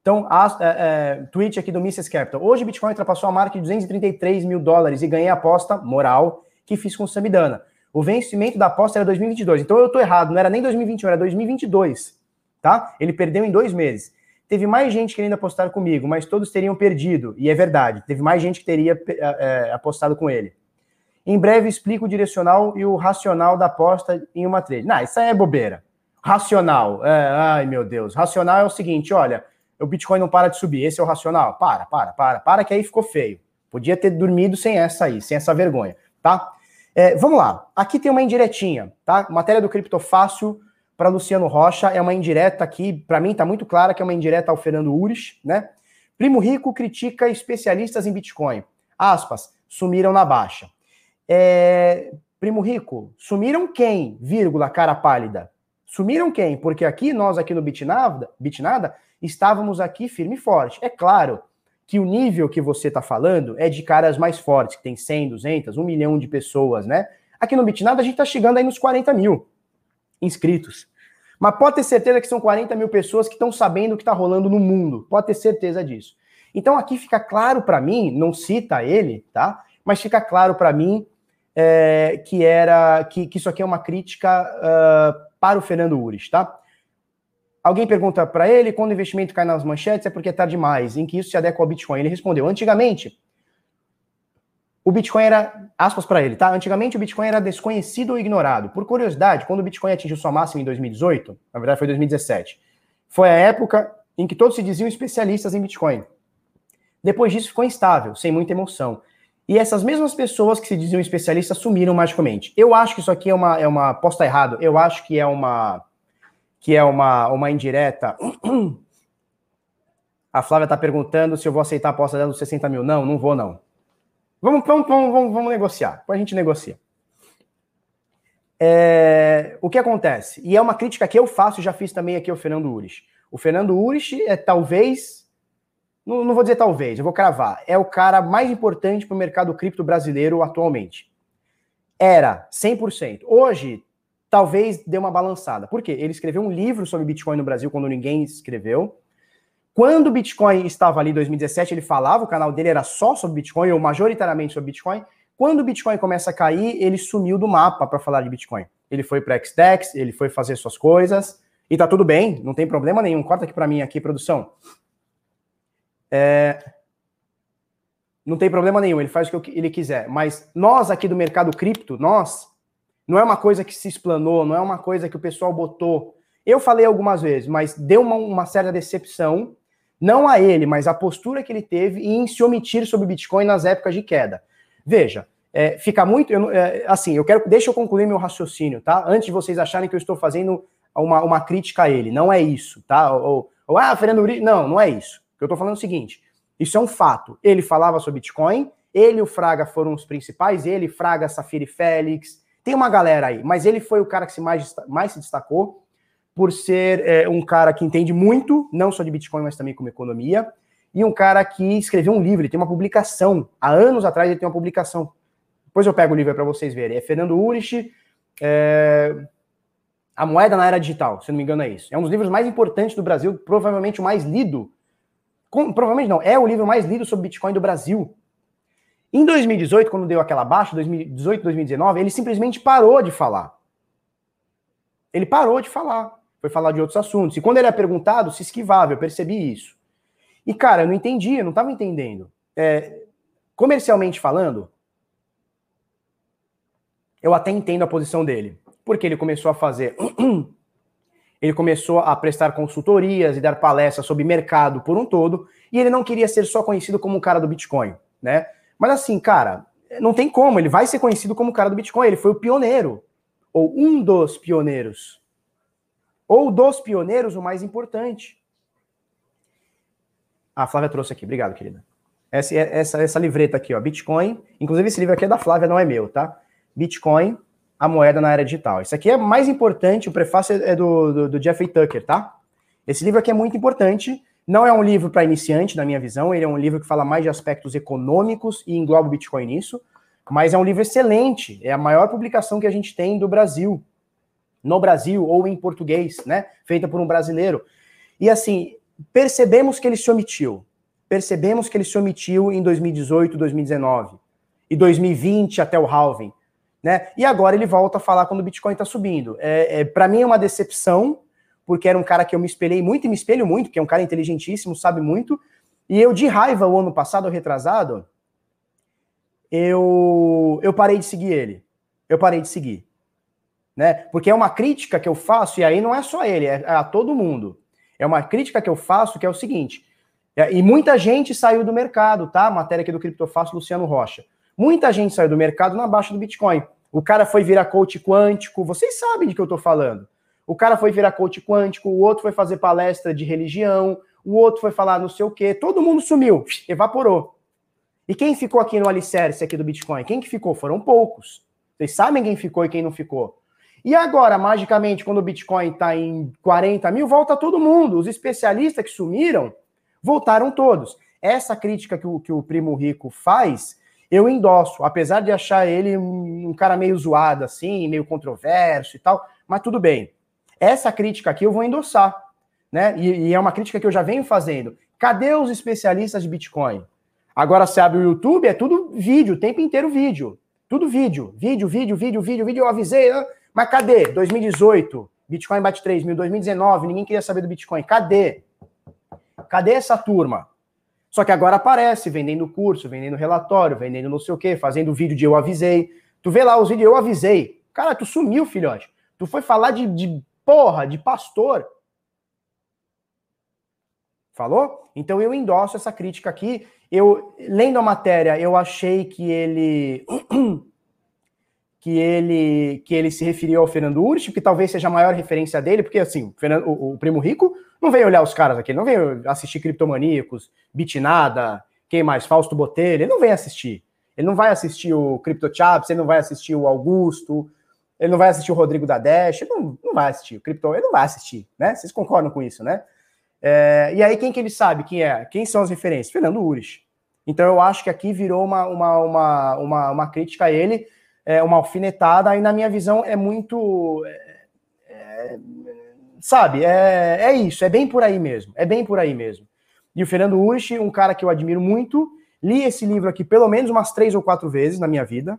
Então, a, é, é, tweet aqui do Mrs. Capital. Hoje, Bitcoin ultrapassou a marca de 233 mil dólares e ganhei a aposta moral que fiz com o Samidana. O vencimento da aposta era 2022. Então, eu estou errado. Não era nem 2021, era 2022. Tá? Ele perdeu em dois meses. Teve mais gente querendo apostar comigo, mas todos teriam perdido. E é verdade. Teve mais gente que teria é, é apostado com ele. Em breve explico o direcional e o racional da aposta em uma trade. Não, isso aí é bobeira. Racional. É, ai, meu Deus. Racional é o seguinte: olha, o Bitcoin não para de subir. Esse é o racional. Para, para, para, para, que aí ficou feio. Podia ter dormido sem essa aí, sem essa vergonha, tá? É, vamos lá. Aqui tem uma indiretinha, tá? Matéria do Criptofácil para Luciano Rocha. É uma indireta aqui, para mim tá muito clara que é uma indireta ao Fernando Ures, né? Primo Rico critica especialistas em Bitcoin. Aspas, sumiram na baixa. É, primo Rico, sumiram quem? Vírgula, cara pálida. Sumiram quem? Porque aqui, nós aqui no Bitnada, Bitnada estávamos aqui firme e forte. É claro que o nível que você está falando é de caras mais fortes, que tem 100, 200, 1 milhão de pessoas, né? Aqui no Bitnada a gente está chegando aí nos 40 mil inscritos. Mas pode ter certeza que são 40 mil pessoas que estão sabendo o que está rolando no mundo. Pode ter certeza disso. Então aqui fica claro para mim, não cita ele, tá? Mas fica claro para mim é, que era que, que, isso aqui é uma crítica uh, para o Fernando Ures, tá? Alguém pergunta para ele quando o investimento cai nas manchetes é porque é tarde demais, em que isso se adequa ao Bitcoin. Ele respondeu: antigamente o Bitcoin era, aspas para ele, tá? Antigamente o Bitcoin era desconhecido ou ignorado. Por curiosidade, quando o Bitcoin atingiu sua máxima em 2018, na verdade foi 2017, foi a época em que todos se diziam especialistas em Bitcoin. Depois disso ficou instável, sem muita emoção. E essas mesmas pessoas que se diziam especialistas sumiram magicamente. Eu acho que isso aqui é uma, é uma posta errado. Eu acho que é uma que é uma, uma indireta. A Flávia está perguntando se eu vou aceitar a aposta dela dos 60 mil. Não, não vou, não. Vamos, vamos, vamos, vamos, vamos negociar. Depois a gente negocia. É, o que acontece? E é uma crítica que eu faço, já fiz também aqui ao Fernando Urich. O Fernando Urich é talvez, não, não vou dizer talvez, eu vou cravar, é o cara mais importante para o mercado cripto brasileiro atualmente. Era 100%. Hoje, talvez dê uma balançada. Por quê? Ele escreveu um livro sobre Bitcoin no Brasil quando ninguém escreveu. Quando o Bitcoin estava ali em 2017, ele falava, o canal dele era só sobre Bitcoin, ou majoritariamente sobre Bitcoin. Quando o Bitcoin começa a cair, ele sumiu do mapa para falar de Bitcoin. Ele foi para XDEX, ele foi fazer suas coisas, e tá tudo bem, não tem problema nenhum. Corta aqui para mim, aqui, produção. É... Não tem problema nenhum, ele faz o que ele quiser. Mas nós aqui do mercado cripto, nós, não é uma coisa que se explanou, não é uma coisa que o pessoal botou. Eu falei algumas vezes, mas deu uma, uma certa decepção, não a ele, mas a postura que ele teve em se omitir sobre Bitcoin nas épocas de queda. Veja, é, fica muito. Eu, é, assim, eu quero. Deixa eu concluir meu raciocínio, tá? Antes de vocês acharem que eu estou fazendo uma, uma crítica a ele. Não é isso, tá? Ou, ou ah, Fernando Uri. Não, não é isso. Eu estou falando o seguinte: isso é um fato. Ele falava sobre Bitcoin, ele e o Fraga foram os principais, ele, Fraga, Safira e Félix. Tem uma galera aí, mas ele foi o cara que se mais, mais se destacou por ser é, um cara que entende muito, não só de Bitcoin, mas também como economia e um cara que escreveu um livro, ele tem uma publicação. Há anos atrás ele tem uma publicação. Depois eu pego o livro para vocês verem. É Fernando Urich, é... A Moeda na Era Digital, se não me engano é isso. É um dos livros mais importantes do Brasil, provavelmente o mais lido. Com... Provavelmente não, é o livro mais lido sobre Bitcoin do Brasil. Em 2018, quando deu aquela baixa, 2018, 2019, ele simplesmente parou de falar. Ele parou de falar. Foi falar de outros assuntos. E quando ele é perguntado, se esquivava, eu percebi isso. E, cara, eu não entendi, eu não estava entendendo. É, comercialmente falando, eu até entendo a posição dele. Porque ele começou a fazer. ele começou a prestar consultorias e dar palestras sobre mercado por um todo, e ele não queria ser só conhecido como o cara do Bitcoin, né? Mas assim, cara, não tem como, ele vai ser conhecido como o cara do Bitcoin, ele foi o pioneiro, ou um dos pioneiros. Ou dos pioneiros, o mais importante. A Flávia trouxe aqui. Obrigado, querida. Essa, essa, essa livreta aqui, ó, Bitcoin. Inclusive, esse livro aqui é da Flávia, não é meu, tá? Bitcoin, a moeda na era digital. Isso aqui é mais importante, o prefácio é do, do, do Jeffrey Tucker, tá? Esse livro aqui é muito importante. Não é um livro para iniciante, na minha visão. Ele é um livro que fala mais de aspectos econômicos e engloba o Bitcoin nisso. Mas é um livro excelente. É a maior publicação que a gente tem do Brasil. No Brasil ou em português, né? Feita por um brasileiro. E assim, percebemos que ele se omitiu. Percebemos que ele se omitiu em 2018, 2019 e 2020 até o halving. Né? E agora ele volta a falar quando o Bitcoin está subindo. É, é Para mim é uma decepção, porque era um cara que eu me espelhei muito e me espelho muito, que é um cara inteligentíssimo, sabe muito. E eu, de raiva, o ano passado, retrasado, eu, eu parei de seguir ele. Eu parei de seguir. Né? Porque é uma crítica que eu faço, e aí não é só ele, é a todo mundo. É uma crítica que eu faço que é o seguinte, é, e muita gente saiu do mercado, tá? Matéria aqui do Criptofácil, Luciano Rocha. Muita gente saiu do mercado na baixa do Bitcoin. O cara foi virar coach quântico, vocês sabem de que eu tô falando. O cara foi virar coach quântico, o outro foi fazer palestra de religião, o outro foi falar não sei o quê, todo mundo sumiu, evaporou. E quem ficou aqui no alicerce aqui do Bitcoin? Quem que ficou? Foram poucos. Vocês sabem quem ficou e quem não ficou. E agora, magicamente, quando o Bitcoin está em 40 mil, volta todo mundo. Os especialistas que sumiram, voltaram todos. Essa crítica que o, que o Primo Rico faz, eu endosso, apesar de achar ele um, cara meio zoado, assim, meio controverso e tal, mas tudo bem. Essa crítica aqui eu vou endossar, né? E, e é uma crítica que eu já venho fazendo. Cadê os especialistas de Bitcoin? Agora você abre o YouTube, é tudo vídeo, o tempo inteiro vídeo. Tudo vídeo, vídeo, vídeo, vídeo, vídeo, vídeo. Eu avisei? Mas cadê? 2018, Bitcoin bate 3 mil. 2019, ninguém queria saber do Bitcoin. Cadê? Cadê essa turma? Só que agora aparece vendendo curso, vendendo relatório, vendendo não sei o quê, fazendo vídeo de eu avisei. Tu vê lá os vídeos, eu avisei. Cara, tu sumiu, filhote. Tu foi falar de, de porra, de pastor. Falou? Então eu endosso essa crítica aqui. Eu, lendo a matéria, eu achei que ele que ele que ele se referiu ao Fernando Urich, que talvez seja a maior referência dele, porque assim, o, o, Primo Rico não veio olhar os caras aqui, não veio assistir Criptomaníacos, Bitnada, quem mais, Fausto Botelho, ele não vem assistir. Ele não vai assistir o Crypto Chaps, ele não vai assistir o Augusto, ele não vai assistir o Rodrigo da Dash, ele não, não vai assistir o Crypto, ele não vai assistir, né? Vocês concordam com isso, né? É, e aí, quem que ele sabe quem é? Quem são as referências? Fernando Ures. Então, eu acho que aqui virou uma, uma, uma, uma, uma crítica a ele, é, uma alfinetada, e na minha visão é muito. É, é, sabe, é, é isso, é bem por aí mesmo, é bem por aí mesmo. E o Fernando Ures, um cara que eu admiro muito, li esse livro aqui pelo menos umas três ou quatro vezes na minha vida.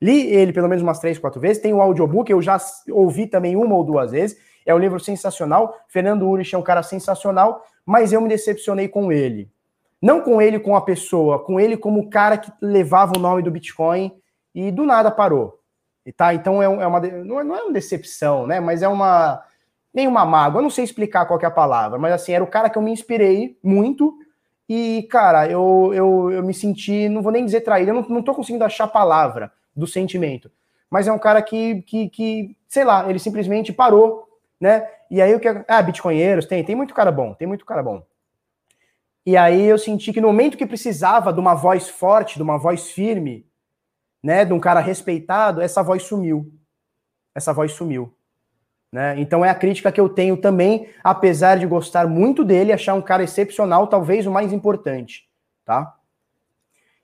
Li ele pelo menos umas três, quatro vezes. Tem o audiobook, eu já ouvi também uma ou duas vezes. É um livro sensacional. Fernando Urich é um cara sensacional, mas eu me decepcionei com ele. Não com ele como a pessoa, com ele como o cara que levava o nome do Bitcoin e do nada parou. E tá, então é, uma não é, não é uma decepção, né? Mas é uma nem uma mágoa. Eu não sei explicar qual é a palavra, mas assim era o cara que eu me inspirei muito e cara eu, eu, eu me senti, não vou nem dizer traído, eu não, não tô conseguindo achar a palavra do sentimento. Mas é um cara que, que, que sei lá, ele simplesmente parou né? E aí o que ah, bitcoinheiros tem, tem muito cara bom, tem muito cara bom. E aí eu senti que no momento que precisava de uma voz forte, de uma voz firme, né, de um cara respeitado, essa voz sumiu. Essa voz sumiu. Né? Então é a crítica que eu tenho também, apesar de gostar muito dele, achar um cara excepcional, talvez o mais importante, tá?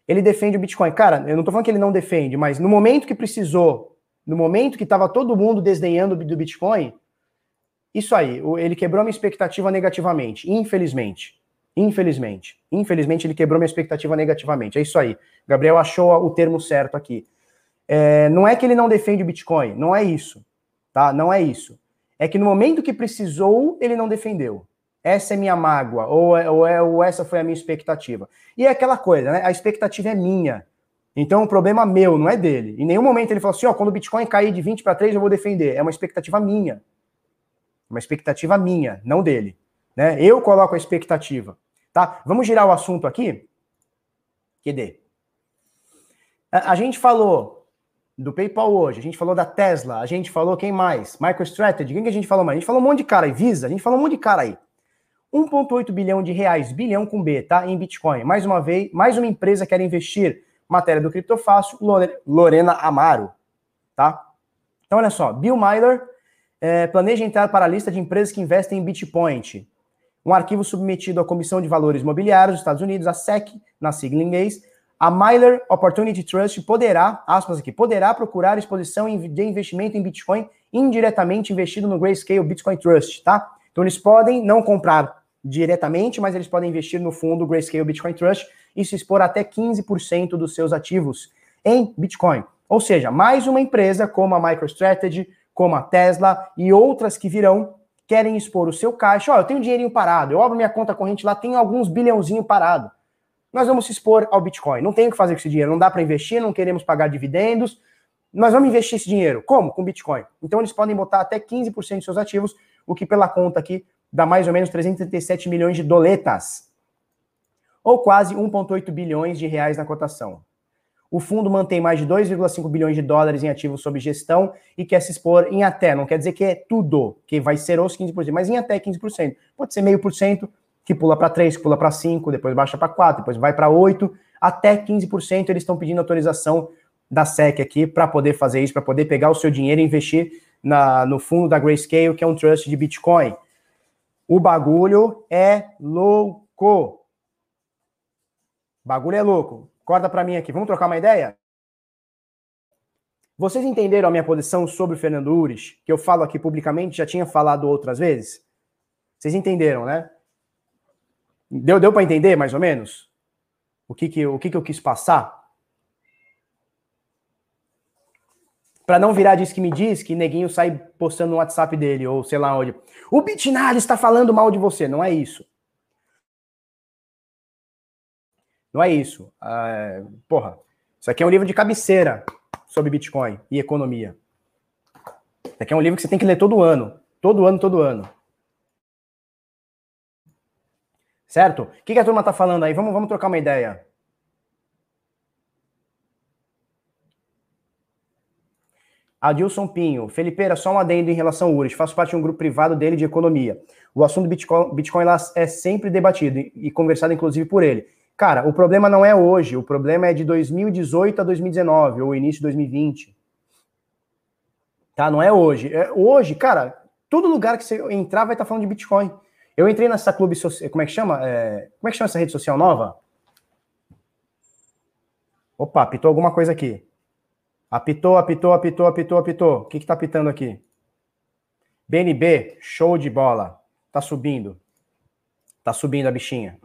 Ele defende o Bitcoin. Cara, eu não tô falando que ele não defende, mas no momento que precisou, no momento que estava todo mundo desdenhando do Bitcoin, isso aí, ele quebrou minha expectativa negativamente, infelizmente. Infelizmente. Infelizmente, ele quebrou minha expectativa negativamente. É isso aí. Gabriel achou o termo certo aqui. É, não é que ele não defende o Bitcoin, não é isso. Tá? Não é isso. É que no momento que precisou, ele não defendeu. Essa é minha mágoa, ou, é, ou, é, ou essa foi a minha expectativa. E é aquela coisa, né? A expectativa é minha. Então, o problema meu, não é dele. Em nenhum momento ele falou assim: ó, quando o Bitcoin cair de 20 para 3, eu vou defender. É uma expectativa minha uma expectativa minha, não dele. Né? Eu coloco a expectativa. Tá? Vamos girar o assunto aqui? QD. A, a gente falou do PayPal hoje, a gente falou da Tesla, a gente falou quem mais? MicroStrategy, quem que a gente falou mais? A gente falou um monte de cara aí, Visa, a gente falou um monte de cara aí. 1,8 bilhão de reais, bilhão com B, tá? Em Bitcoin. Mais uma vez, mais uma empresa quer investir. Matéria do Criptofácil, Lorena Amaro, tá? Então, olha só, Bill Myler é, planeja entrar para a lista de empresas que investem em Bitcoin. Um arquivo submetido à Comissão de Valores Imobiliários dos Estados Unidos, a SEC, na sigla em inglês, a Myler Opportunity Trust poderá, aspas aqui, poderá procurar exposição de investimento em Bitcoin indiretamente investido no Grayscale Bitcoin Trust, tá? Então eles podem não comprar diretamente, mas eles podem investir no fundo Grayscale Bitcoin Trust e se expor até 15% dos seus ativos em Bitcoin. Ou seja, mais uma empresa como a MicroStrategy, como a Tesla e outras que virão, querem expor o seu caixa. Ó, eu tenho dinheirinho parado, eu abro minha conta corrente lá, tenho alguns bilhãozinho parado. Nós vamos se expor ao Bitcoin. Não tem o que fazer com esse dinheiro, não dá para investir, não queremos pagar dividendos. Nós vamos investir esse dinheiro. Como? Com Bitcoin. Então eles podem botar até 15% de seus ativos, o que pela conta aqui dá mais ou menos 337 milhões de doletas. Ou quase 1,8 bilhões de reais na cotação. O fundo mantém mais de 2,5 bilhões de dólares em ativos sob gestão e quer se expor em até, não quer dizer que é tudo, que vai ser os 15%, mas em até 15%. Pode ser meio por cento, que pula para 3, que pula para 5, depois baixa para 4, depois vai para 8, até 15% eles estão pedindo autorização da SEC aqui para poder fazer isso, para poder pegar o seu dinheiro e investir na, no fundo da Grayscale, que é um trust de Bitcoin. O bagulho é louco. Bagulho é louco. Corta para mim aqui. Vamos trocar uma ideia? Vocês entenderam a minha posição sobre o Fernando Ures, que eu falo aqui publicamente, já tinha falado outras vezes? Vocês entenderam, né? Deu, deu para entender mais ou menos? O que que, o que que eu quis passar? Para não virar diz que me diz que neguinho sai postando no WhatsApp dele ou sei lá onde. O Bitnari está falando mal de você. Não é isso. Não é isso. Ah, porra, isso aqui é um livro de cabeceira sobre Bitcoin e economia. Isso aqui é um livro que você tem que ler todo ano. Todo ano, todo ano. Certo? O que, que a turma está falando aí? Vamos, vamos trocar uma ideia. Adilson Pinho, Felipeira, só um adendo em relação ao URIS. Faço parte de um grupo privado dele de economia. O assunto Bitcoin, Bitcoin lá é sempre debatido e conversado, inclusive, por ele. Cara, o problema não é hoje, o problema é de 2018 a 2019, ou início de 2020. Tá? Não é hoje. É, hoje, cara, todo lugar que você entrar vai estar tá falando de Bitcoin. Eu entrei nessa clube social. Como é que chama? É, como é que chama essa rede social nova? Opa, apitou alguma coisa aqui. Apitou, apitou, apitou, apitou, apitou. O que que tá apitando aqui? BNB, show de bola. Tá subindo. Tá subindo a bichinha.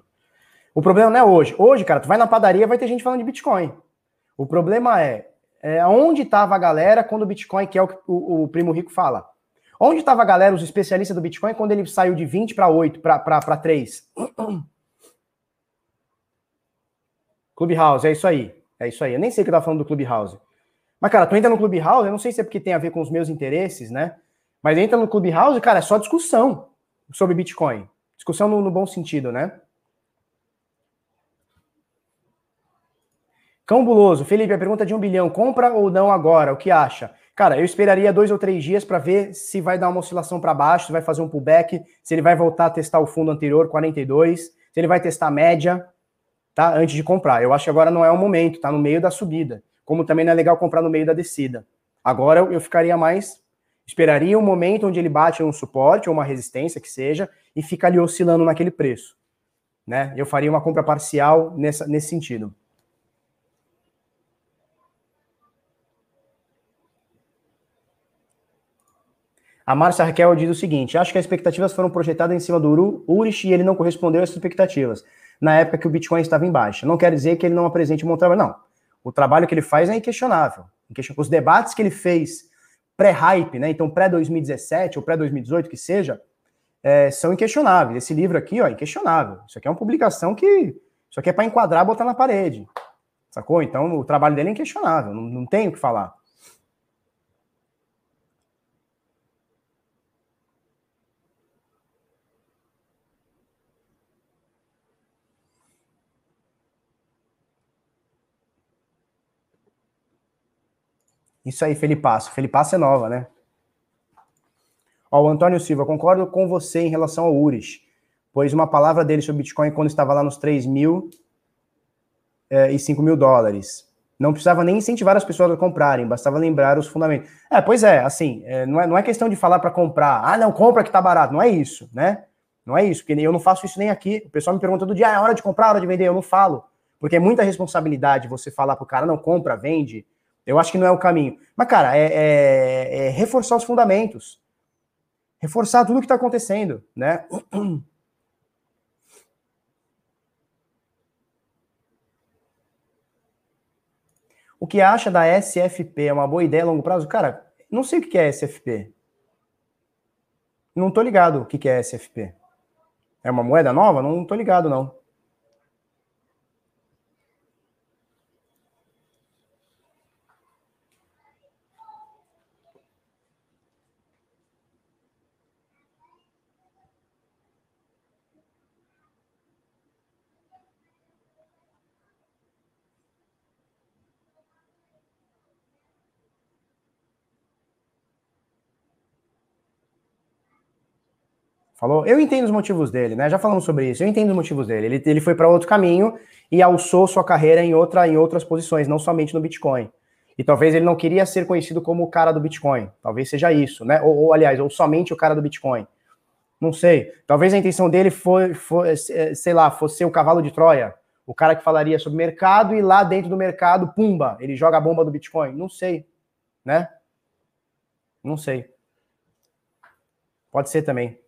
O problema não é hoje. Hoje, cara, tu vai na padaria, vai ter gente falando de Bitcoin. O problema é, é onde estava a galera quando o Bitcoin, que é o que o, o primo rico fala. Onde estava a galera, os especialistas do Bitcoin, quando ele saiu de 20 para 8, para 3? Clubhouse, é isso aí. É isso aí. Eu nem sei o que eu tava falando do Clubhouse. Mas, cara, tu entra no Clubhouse, eu não sei se é porque tem a ver com os meus interesses, né? Mas entra no Clubhouse, cara, é só discussão sobre Bitcoin. Discussão no, no bom sentido, né? Cão Buloso, Felipe, a pergunta de um bilhão, compra ou não agora? O que acha? Cara, eu esperaria dois ou três dias para ver se vai dar uma oscilação para baixo, se vai fazer um pullback, se ele vai voltar a testar o fundo anterior, 42, se ele vai testar a média, tá? Antes de comprar. Eu acho que agora não é o momento, tá no meio da subida. Como também não é legal comprar no meio da descida. Agora eu ficaria mais. Esperaria um momento onde ele bate um suporte ou uma resistência que seja e fica ali oscilando naquele preço. Né? Eu faria uma compra parcial nessa, nesse sentido. A Márcia Raquel diz o seguinte: acho que as expectativas foram projetadas em cima do Urich e ele não correspondeu às expectativas na época que o Bitcoin estava em baixa. Não quer dizer que ele não apresente um bom trabalho, não. O trabalho que ele faz é inquestionável. Os debates que ele fez pré-hype, né? Então, pré-2017 ou pré-2018, que seja, é, são inquestionáveis. Esse livro aqui, ó, é inquestionável. Isso aqui é uma publicação que. Isso aqui é para enquadrar botar na parede. Sacou? Então, o trabalho dele é inquestionável. Não, não tem o que falar. Isso aí, Felipasso. Felipasso é nova, né? Ó, o Antônio Silva, concordo com você em relação ao URIS, pois uma palavra dele sobre Bitcoin quando estava lá nos 3 mil é, e 5 mil dólares. Não precisava nem incentivar as pessoas a comprarem, bastava lembrar os fundamentos. É, pois é, assim, é, não, é, não é questão de falar para comprar, ah, não, compra que tá barato, não é isso, né? Não é isso, porque eu não faço isso nem aqui. O pessoal me pergunta todo dia, ah, é hora de comprar, é hora de vender, eu não falo. Porque é muita responsabilidade você falar pro cara, não, compra, vende, eu acho que não é o caminho. Mas, cara, é, é, é reforçar os fundamentos. Reforçar tudo o que está acontecendo, né? O que acha da SFP? É uma boa ideia a longo prazo? Cara, não sei o que é SFP. Não tô ligado o que é SFP. É uma moeda nova? Não tô ligado, não. Falou? Eu entendo os motivos dele, né? Já falamos sobre isso. Eu entendo os motivos dele. Ele, ele foi para outro caminho e alçou sua carreira em, outra, em outras posições, não somente no Bitcoin. E talvez ele não queria ser conhecido como o cara do Bitcoin. Talvez seja isso, né? Ou, ou aliás, ou somente o cara do Bitcoin. Não sei. Talvez a intenção dele foi, foi, é, sei lá, fosse o cavalo de Troia. O cara que falaria sobre mercado e lá dentro do mercado, pumba, ele joga a bomba do Bitcoin. Não sei, né? Não sei. Pode ser também.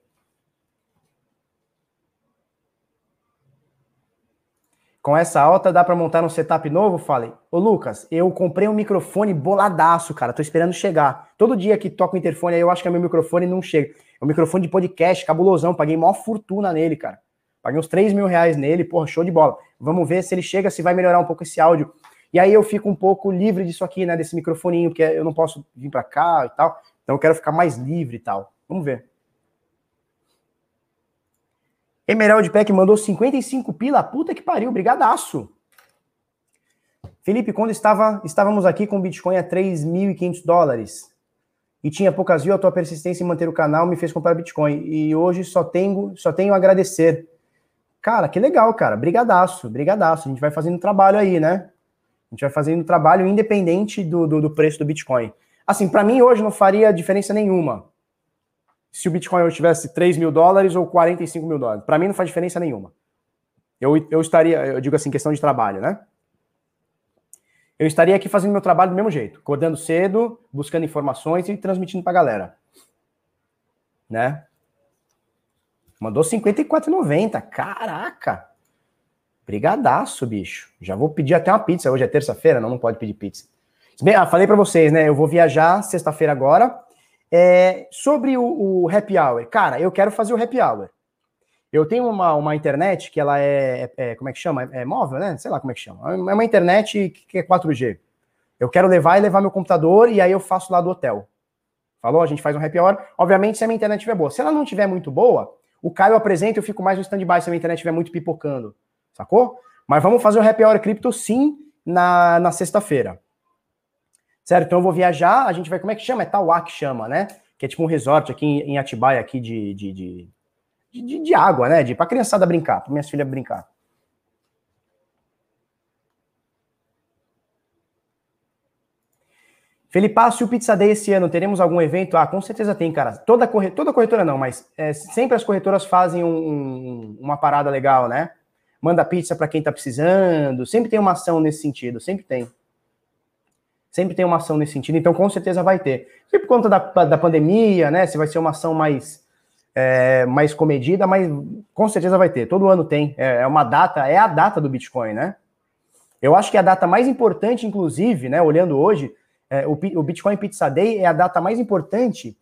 Com essa alta dá para montar um setup novo? Falei. Ô Lucas, eu comprei um microfone boladaço, cara. Tô esperando chegar. Todo dia que toco o interfone aí, eu acho que é meu microfone não chega. É um microfone de podcast, cabulosão. Paguei maior fortuna nele, cara. Paguei uns 3 mil reais nele, porra, show de bola. Vamos ver se ele chega, se vai melhorar um pouco esse áudio. E aí eu fico um pouco livre disso aqui, né? Desse microfoninho, porque eu não posso vir para cá e tal. Então eu quero ficar mais livre e tal. Vamos ver. Emerald Peck mandou 55 pila. Puta que pariu, brigadaço. Felipe, quando estava, estávamos aqui com o Bitcoin a 3.500 dólares e tinha poucas views, a tua persistência em manter o canal me fez comprar Bitcoin. E hoje só tenho, só tenho a agradecer. Cara, que legal, cara. Brigadaço, brigadaço. A gente vai fazendo trabalho aí, né? A gente vai fazendo trabalho independente do, do, do preço do Bitcoin. Assim, para mim hoje não faria diferença nenhuma se o Bitcoin hoje tivesse 3 mil dólares ou 45 mil dólares. Para mim não faz diferença nenhuma. Eu, eu estaria, eu digo assim, questão de trabalho, né? Eu estaria aqui fazendo meu trabalho do mesmo jeito, acordando cedo, buscando informações e transmitindo para a galera. Né? Mandou 54,90. Caraca! Brigadaço, bicho. Já vou pedir até uma pizza. Hoje é terça-feira, não, não pode pedir pizza. Ah, falei para vocês, né? Eu vou viajar sexta-feira agora. É, sobre o, o, happy hour. Cara, eu quero fazer o happy hour. Eu tenho uma, uma internet que ela é, é, é como é que chama? É, móvel, né? Sei lá como é que chama. É uma internet que é 4G. Eu quero levar e levar meu computador e aí eu faço lá do hotel. Falou? A gente faz um happy hour. Obviamente, se a minha internet estiver boa. Se ela não estiver muito boa, o Caio apresenta, eu fico mais no stand-by se a minha internet estiver muito pipocando. Sacou? Mas vamos fazer o Happy Hour Crypto sim na, na sexta-feira. Certo? Então eu vou viajar, a gente vai, como é que chama? É Tauá que chama, né? Que é tipo um resort aqui em, Atibaia, aqui de, de, de, de, de água, né? De, pra criançada brincar, pra minhas filhas brincar. Felipe, o Pizza Day esse ano, teremos algum evento? Ah, com certeza tem, cara. Toda, corre... Toda corretora não, mas é, sempre as corretoras fazem um, um, uma parada legal, né? Manda pizza para quem tá precisando. Sempre tem uma ação nesse sentido, sempre tem. Sempre tem uma ação nesse sentido, então com certeza vai ter. E por conta da, da pandemia, né? Se vai ser uma ação mais, é, mais comedida, mas com certeza vai ter. Todo ano tem. É, é uma data, é a data do Bitcoin, né? Eu acho que é a data mais importante, inclusive, né? Olhando hoje, é, o, o, Bitcoin Pizza Day é a data mais importante,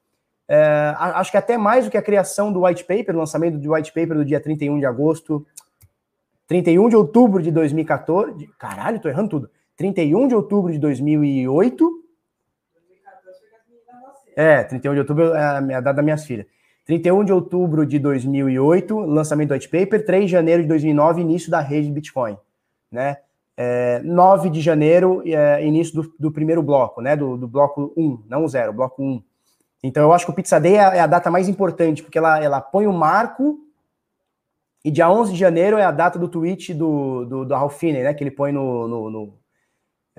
é, acho que até mais do que a criação do white paper, o lançamento do white paper do dia 31 de agosto, 31 de outubro de 2014. Caralho, tô errando tudo. 31 de outubro de 2008. É, 31 de outubro é a data das minhas filhas. 31 de outubro de 2008, lançamento do white paper. 3 de janeiro de 2009, início da rede Bitcoin, né? é, 9 de janeiro, é, início do, do, primeiro bloco, né? Do, do, bloco 1, não o zero, bloco 1. Então eu acho que o Pizza Day é, é a data mais importante, porque ela, ela põe o marco, e dia 11 de janeiro é a data do tweet do, do, do Ralph Finney, né? Que ele põe no, no, no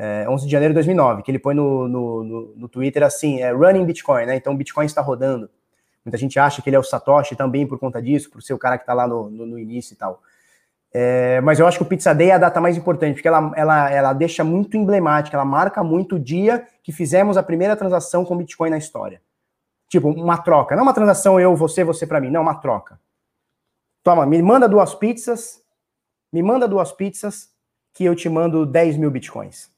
é, 11 de janeiro de 2009, que ele põe no, no, no, no Twitter assim, é running Bitcoin, né? Então Bitcoin está rodando. Muita gente acha que ele é o Satoshi também por conta disso, por ser o cara que está lá no, no, no início e tal. É, mas eu acho que o Pizza Day é a data mais importante, porque ela, ela, ela deixa muito emblemática, ela marca muito o dia que fizemos a primeira transação com Bitcoin na história. Tipo, uma troca. Não uma transação eu, você, você para mim. Não, uma troca. Toma, me manda duas pizzas, me manda duas pizzas, que eu te mando 10 mil bitcoins.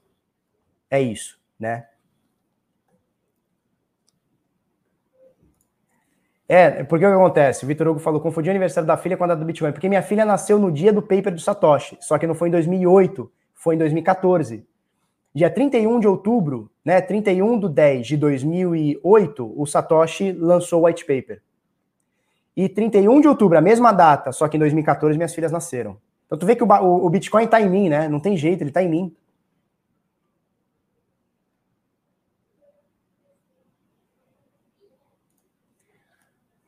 É isso, né? É, porque o que acontece? O Vitor Hugo falou, confundi o aniversário da filha com a data do Bitcoin, porque minha filha nasceu no dia do paper do Satoshi, só que não foi em 2008, foi em 2014. Dia 31 de outubro, né, 31 de 10 de 2008, o Satoshi lançou o white paper. E 31 de outubro, a mesma data, só que em 2014 minhas filhas nasceram. Então tu vê que o, o, o Bitcoin tá em mim, né? Não tem jeito, ele tá em mim.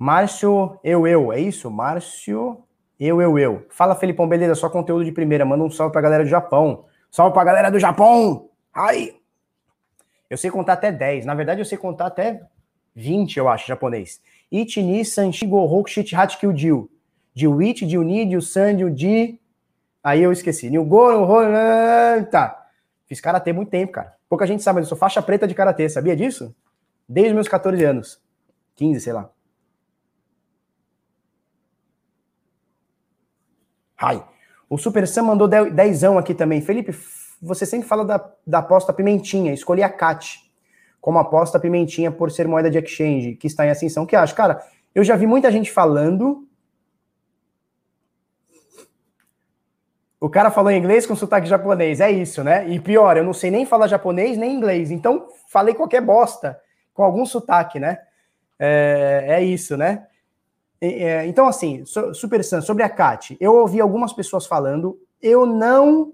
Márcio Eu Eu, é isso? Márcio Eu Eu Eu. Fala, Felipão, beleza? Só conteúdo de primeira. Manda um salve pra galera do Japão. Salve pra galera do Japão! Ai! Eu sei contar até 10. Na verdade, eu sei contar até 20, eu acho, japonês. Ichi, ni, sanshi, gohou, shit, hat, kill, jiu. Jiu, it, jiu, ni, jiu, san, jiu, di. Aí eu esqueci. Niu, go, tá. Fiz karatê muito tempo, cara. Pouca gente sabe, mas eu sou faixa preta de karatê, sabia disso? Desde meus 14 anos. 15, sei lá. Ai. O Super Sam mandou dezão aqui também. Felipe, você sempre fala da, da aposta pimentinha. Escolhi a CAT como aposta pimentinha por ser moeda de exchange, que está em ascensão. O que acho? Cara, eu já vi muita gente falando. O cara falou inglês com sotaque japonês, é isso, né? E pior, eu não sei nem falar japonês nem inglês, então falei qualquer bosta com algum sotaque, né? É, é isso, né? É, então, assim, Super Sam, sobre a CAT, eu ouvi algumas pessoas falando, eu não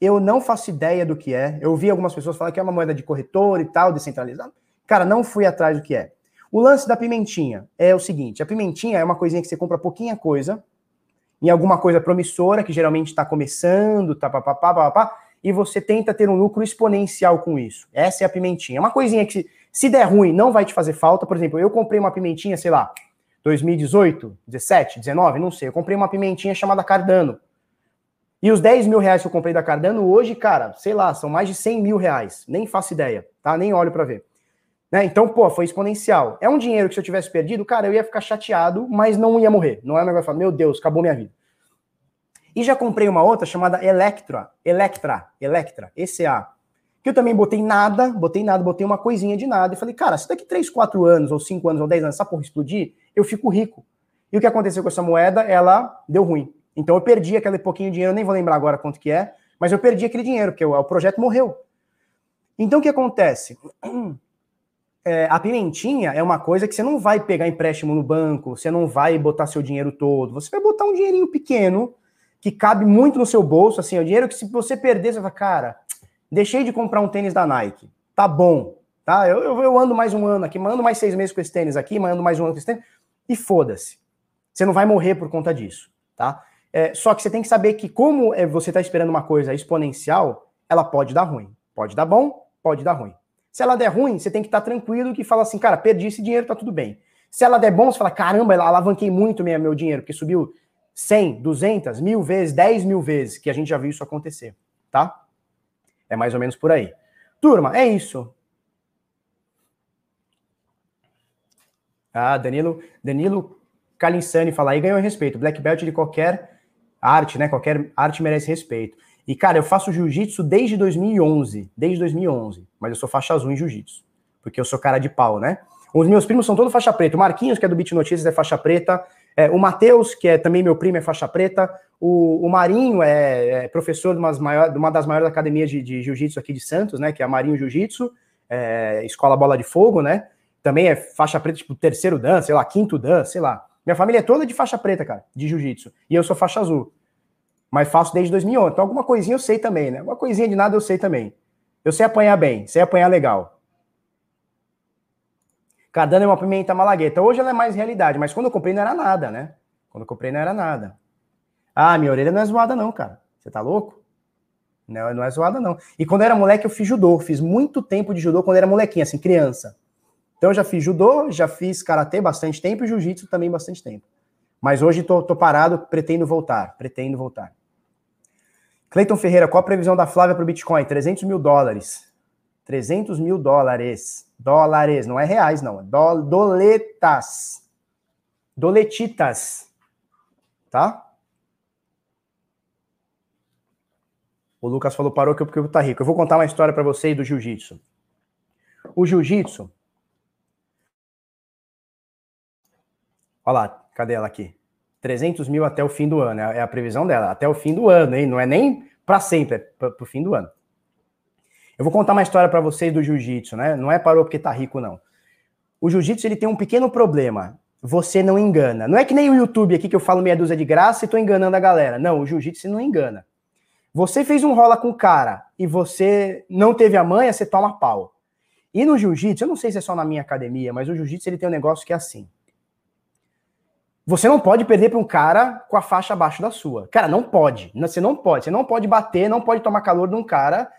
eu não faço ideia do que é. Eu ouvi algumas pessoas falar que é uma moeda de corretor e tal, descentralizada. Cara, não fui atrás do que é. O lance da pimentinha é o seguinte: a pimentinha é uma coisinha que você compra pouquinha coisa em alguma coisa promissora, que geralmente está começando, tá, pá, pá, pá, pá, pá, e você tenta ter um lucro exponencial com isso. Essa é a pimentinha. É uma coisinha que, se der ruim, não vai te fazer falta. Por exemplo, eu comprei uma pimentinha, sei lá, 2018, 17, 19, não sei. Eu comprei uma pimentinha chamada Cardano. E os 10 mil reais que eu comprei da Cardano hoje, cara, sei lá, são mais de 100 mil reais. Nem faço ideia, tá? Nem olho para ver. Né? Então, pô, foi exponencial. É um dinheiro que se eu tivesse perdido, cara, eu ia ficar chateado, mas não ia morrer. Não é um negócio falar, meu Deus, acabou minha vida. E já comprei uma outra chamada Electra, Electra, Electra, ECA, que eu também botei nada, botei nada, botei uma coisinha de nada e falei, cara, se daqui 3, 4 anos, ou 5 anos, ou 10 anos essa porra explodir, eu fico rico. E o que aconteceu com essa moeda? Ela deu ruim. Então eu perdi aquele pouquinho de dinheiro, nem vou lembrar agora quanto que é, mas eu perdi aquele dinheiro, porque o, projeto morreu. Então o que acontece? É, a pimentinha é uma coisa que você não vai pegar empréstimo no banco, você não vai botar seu dinheiro todo, você vai botar um dinheirinho pequeno que cabe muito no seu bolso, assim, é o dinheiro que se você perder, você vai, cara, deixei de comprar um tênis da Nike, tá bom, tá? Eu, eu, eu ando mais um ano aqui, mando mais seis meses com esse tênis aqui, mando mais um ano com esse tênis, e foda-se. Você não vai morrer por conta disso, tá? É, só que você tem que saber que, como é, você está esperando uma coisa exponencial, ela pode dar ruim. Pode dar bom, pode dar ruim. Se ela der ruim, você tem que estar tá tranquilo que fala assim, cara, perdi esse dinheiro, tá tudo bem. Se ela der bom, você fala, caramba, alavanquei muito meu, meu dinheiro, porque subiu 100, 200, mil vezes, 10 mil vezes, que a gente já viu isso acontecer, tá? É mais ou menos por aí. Turma, é isso. Ah, Danilo, Danilo Calinsani fala aí, ganhou respeito. Black Belt de qualquer arte, né? Qualquer arte merece respeito. E, cara, eu faço jiu-jitsu desde 2011. Desde 2011. Mas eu sou faixa azul em jiu-jitsu. Porque eu sou cara de pau, né? Os meus primos são todos faixa preta. O Marquinhos, que é do Beat Notícias, é faixa preta. É, o Matheus, que é também meu primo, é faixa preta. O, o Marinho é, é professor de, maior, de, uma das maiores academias de, de jiu-jitsu aqui de Santos, né? Que é a Marinho Jiu-Jitsu. É, Escola Bola de Fogo, né? Também é faixa preta, tipo, terceiro dan, sei lá, quinto dan, sei lá. Minha família é toda de faixa preta, cara, de jiu-jitsu. E eu sou faixa azul. Mas faço desde 2011. Então, alguma coisinha eu sei também, né? Uma coisinha de nada eu sei também. Eu sei apanhar bem, sei apanhar legal. Cardano é uma pimenta malagueta. Hoje ela é mais realidade, mas quando eu comprei não era nada, né? Quando eu comprei não era nada. Ah, minha orelha não é zoada, não, cara. Você tá louco? Não, não é zoada, não. E quando eu era moleque, eu fiz judô. Fiz muito tempo de judô quando eu era molequinha, assim, criança. Então eu já fiz judô, já fiz karatê bastante tempo e jiu-jitsu também bastante tempo. Mas hoje tô, tô parado, pretendo voltar, pretendo voltar. Cleiton Ferreira, qual a previsão da Flávia para o Bitcoin? 300 mil dólares. 300 mil dólares. Dólares, não é reais, não. É do, doletas. Doletitas. Tá? O Lucas falou, parou que eu tá rico. Eu vou contar uma história para vocês do jiu-jitsu. O jiu-jitsu Olha lá, cadê ela aqui? 300 mil até o fim do ano, é a previsão dela, até o fim do ano, hein? Não é nem para sempre, é para o fim do ano. Eu vou contar uma história para vocês do jiu-jitsu, né? Não é parou porque tá rico, não. O jiu-jitsu ele tem um pequeno problema. Você não engana. Não é que nem o YouTube aqui que eu falo meia dúzia de graça e tô enganando a galera. Não, o jiu-jitsu não engana. Você fez um rola com o cara e você não teve a manha, você toma pau. E no jiu-jitsu, eu não sei se é só na minha academia, mas o jiu-jitsu ele tem um negócio que é assim. Você não pode perder para um cara com a faixa abaixo da sua. Cara, não pode. Você não pode. Você não pode bater, não pode tomar calor de um cara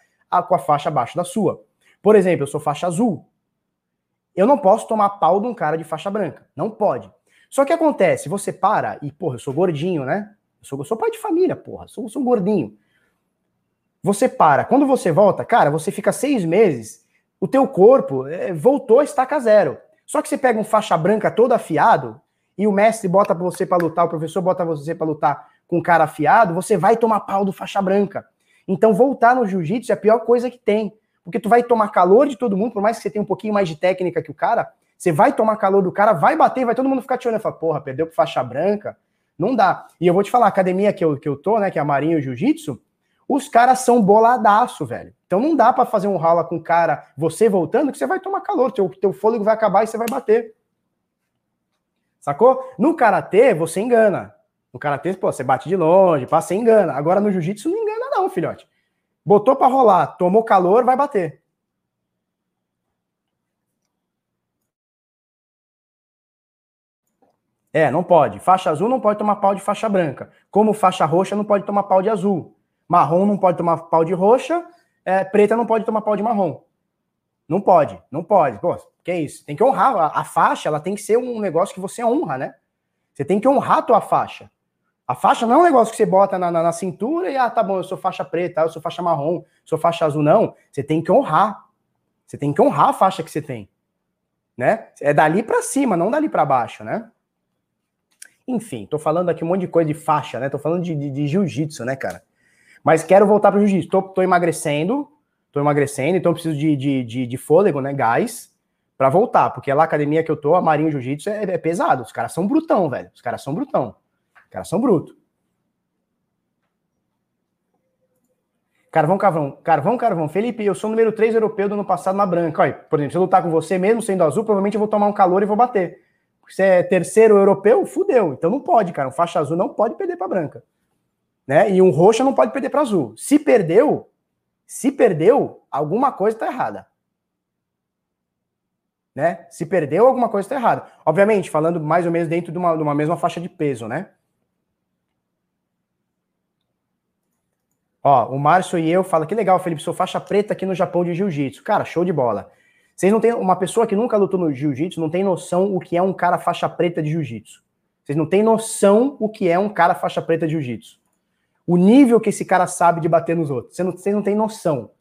com a faixa abaixo da sua. Por exemplo, eu sou faixa azul. Eu não posso tomar pau de um cara de faixa branca. Não pode. Só que acontece, você para e, porra, eu sou gordinho, né? Eu sou, eu sou pai de família, porra. Sou, sou gordinho. Você para. Quando você volta, cara, você fica seis meses, o teu corpo é, voltou a estaca zero. Só que você pega um faixa branca todo afiado, e o mestre bota você para lutar, o professor bota você para lutar com cara afiado, você vai tomar pau do faixa branca. Então voltar no jiu-jitsu é a pior coisa que tem, porque tu vai tomar calor de todo mundo, por mais que você tenha um pouquinho mais de técnica que o cara, você vai tomar calor do cara, vai bater, vai todo mundo ficar te olhando e falar, porra, perdeu pro faixa branca, não dá. E eu vou te falar, a academia que eu, que eu tô, né, que é a Marinho Jiu-Jitsu, os caras são boladaço, velho. Então não dá para fazer um rala com o cara, você voltando, que você vai tomar calor, teu, teu fôlego vai acabar e você vai bater. Sacou? No karatê, você engana. No karatê, pô, você bate de longe, passa e engana. Agora no jiu-jitsu não engana, não, filhote. Botou para rolar, tomou calor, vai bater. É, não pode. Faixa azul não pode tomar pau de faixa branca. Como faixa roxa não pode tomar pau de azul. Marrom não pode tomar pau de roxa. É, preta não pode tomar pau de marrom. Não pode, não pode. Pô, que é isso? Tem que honrar. A, a, faixa, ela tem que ser um negócio que você honra, né? Você tem que honrar a tua faixa. A faixa não é um negócio que você bota na, na, na cintura e, ah, tá bom, eu sou faixa preta, eu sou faixa marrom, sou faixa azul. Não, você tem que honrar. Você tem que honrar a faixa que você tem. Né? É dali para cima, não dali para baixo, né? Enfim, tô falando aqui um monte de coisa de faixa, né? Tô falando de, de, de jiu-jitsu, né, cara? Mas quero voltar pro jiu-jitsu. Tô, tô emagrecendo, tô emagrecendo, então preciso de, de, de, de fôlego, né? Gás, para voltar. Porque lá, a academia que eu tô, a Marinho Jiu-Jitsu, é, é, pesado. Os caras são brutão, velho. Os caras são brutão. Os caras são bruto. Carvão, carvão, carvão, carvão. Felipe, eu sou o número 3 europeu do ano passado na branca. Olha, por exemplo, se eu lutar com você, mesmo sendo azul, provavelmente eu vou tomar um calor e vou bater. Se é terceiro europeu, fudeu. Então não pode, cara. Um faixa azul não pode perder para branca. Né? E um roxo não pode perder para azul. Se perdeu, se perdeu, alguma coisa está errada. Né? Se perdeu, alguma coisa está errada. Obviamente, falando mais ou menos dentro de uma, de uma mesma faixa de peso, né? Ó, o Márcio e eu fala que legal, Felipe, sou faixa preta aqui no Japão de jiu-jitsu. Cara, show de bola. Vocês não têm uma pessoa que nunca lutou no jiu-jitsu, não tem noção o que é um cara faixa preta de jiu-jitsu. Vocês não têm noção o que é um cara faixa preta de jiu-jitsu. O nível que esse cara sabe de bater nos outros. Vocês não, vocês não têm noção.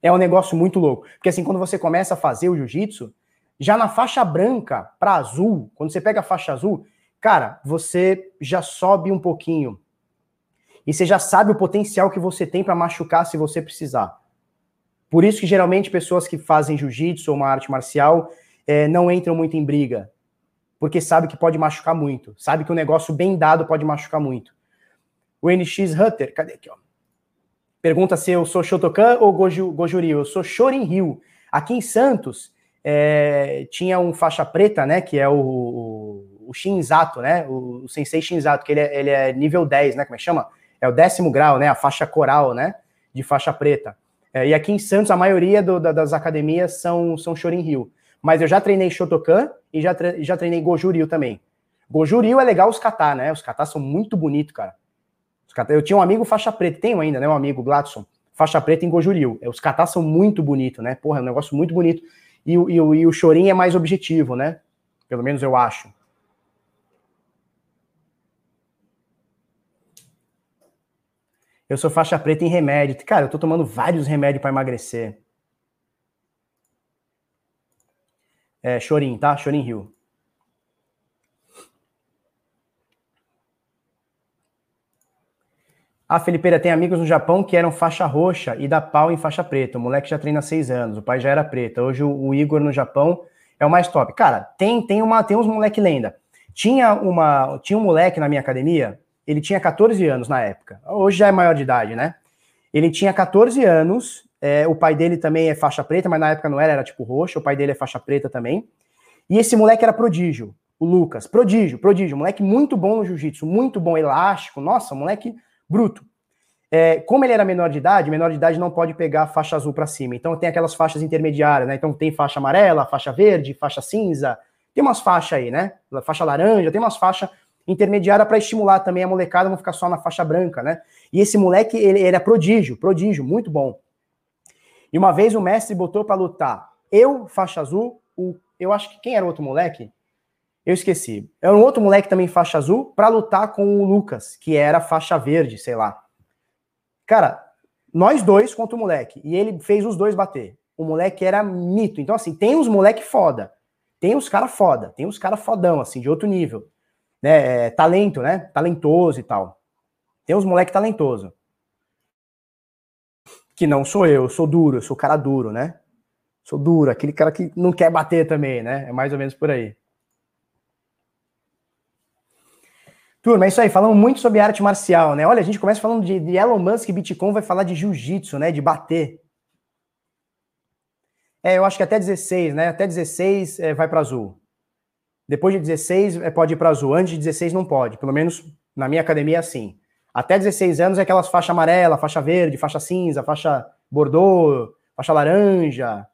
É um negócio muito louco. Porque assim, quando você começa a fazer o jiu-jitsu, já na faixa branca para azul, quando você pega a faixa azul, cara, você já sobe um pouquinho. E você já sabe o potencial que você tem para machucar se você precisar. Por isso que geralmente pessoas que fazem jiu-jitsu ou uma arte marcial é, não entram muito em briga, porque sabe que pode machucar muito, sabe que um negócio bem dado pode machucar muito. O NX Hunter, cadê aqui, ó? Pergunta se eu sou Shotokan ou Goju, Gojuryu. Eu sou Shorin Ryu. Aqui em Santos, é, tinha um faixa preta, né, que é o, o, o Shinzato, né, o, o Sensei Shinzato, que ele é, ele é nível 10, né, como é que chama? É o décimo grau, né, a faixa coral, né, de faixa preta. É, e aqui em Santos, a maioria do, da, das academias são, são Shorin Ryu. Mas eu já treinei Shotokan e já, já treinei Goju Ryu também. Goju Ryu é legal os kata, né? Os kata são muito bonitos, cara. Eu tinha um amigo faixa preta, tenho ainda, né? Um amigo, Gladson, faixa preta em Goju Ryu. É, os kata são muito bonitos, né? Porra, é um negócio muito bonito. E, e, e, o Chorin é mais objetivo, né? Pelo menos eu acho. Eu sou faixa preta em remédio. Cara, eu tô tomando vários remédios para emagrecer. É, Chorin, tá? Chorin Rio. A Felipeira tem amigos no Japão que eram faixa roxa e dá pau em faixa preta. O moleque já treina há seis anos, o pai já era preta. Hoje o, o Igor no Japão é o mais top. Cara, tem tem uma tem uns moleque lenda. Tinha uma tinha um moleque na minha academia ele tinha 14 anos na época. Hoje já é maior de idade, né? Ele tinha 14 anos. É, o pai dele também é faixa preta, mas na época não era, era tipo roxo. O pai dele é faixa preta também. E esse moleque era prodígio, o Lucas. Prodígio, prodígio. Moleque muito bom no jiu-jitsu, muito bom, elástico. Nossa, moleque bruto. É, como ele era menor de idade, menor de idade não pode pegar faixa azul para cima. Então tem aquelas faixas intermediárias, né? Então tem faixa amarela, faixa verde, faixa cinza. Tem umas faixas aí, né? Faixa laranja, tem umas faixas intermediária para estimular também a molecada, não ficar só na faixa branca, né? E esse moleque, ele, ele é prodígio, prodígio, muito bom. E uma vez o mestre botou para lutar eu, faixa azul, o, eu acho que quem era o outro moleque? Eu esqueci. Era um outro moleque também faixa azul para lutar com o Lucas, que era faixa verde, sei lá. Cara, nós dois contra o moleque. E ele fez os dois bater. O moleque era mito. Então, assim, tem uns moleque foda. Tem uns cara foda. Tem uns cara fodão, assim, de outro nível né, é, talento, né? Talentoso e tal. Tem uns moleque talentoso. Que não sou eu, eu sou duro, eu sou cara duro, né? Sou duro, aquele cara que não quer bater também, né? É mais ou menos por aí. Turma, é isso aí, falamos muito sobre arte marcial, né? Olha, a gente começa falando de, de Elon Musk Bitcoin, vai falar de jiu-jitsu, né? De bater. É, eu acho que até 16, né? Até 16 é, vai para azul. Depois de 16 é, pode ir para azul. Antes de 16 não pode. Pelo menos na minha academia é assim. Até 16 anos é aquelas faixa amarela, faixa verde, faixa cinza, faixa bordô, faixa laranja.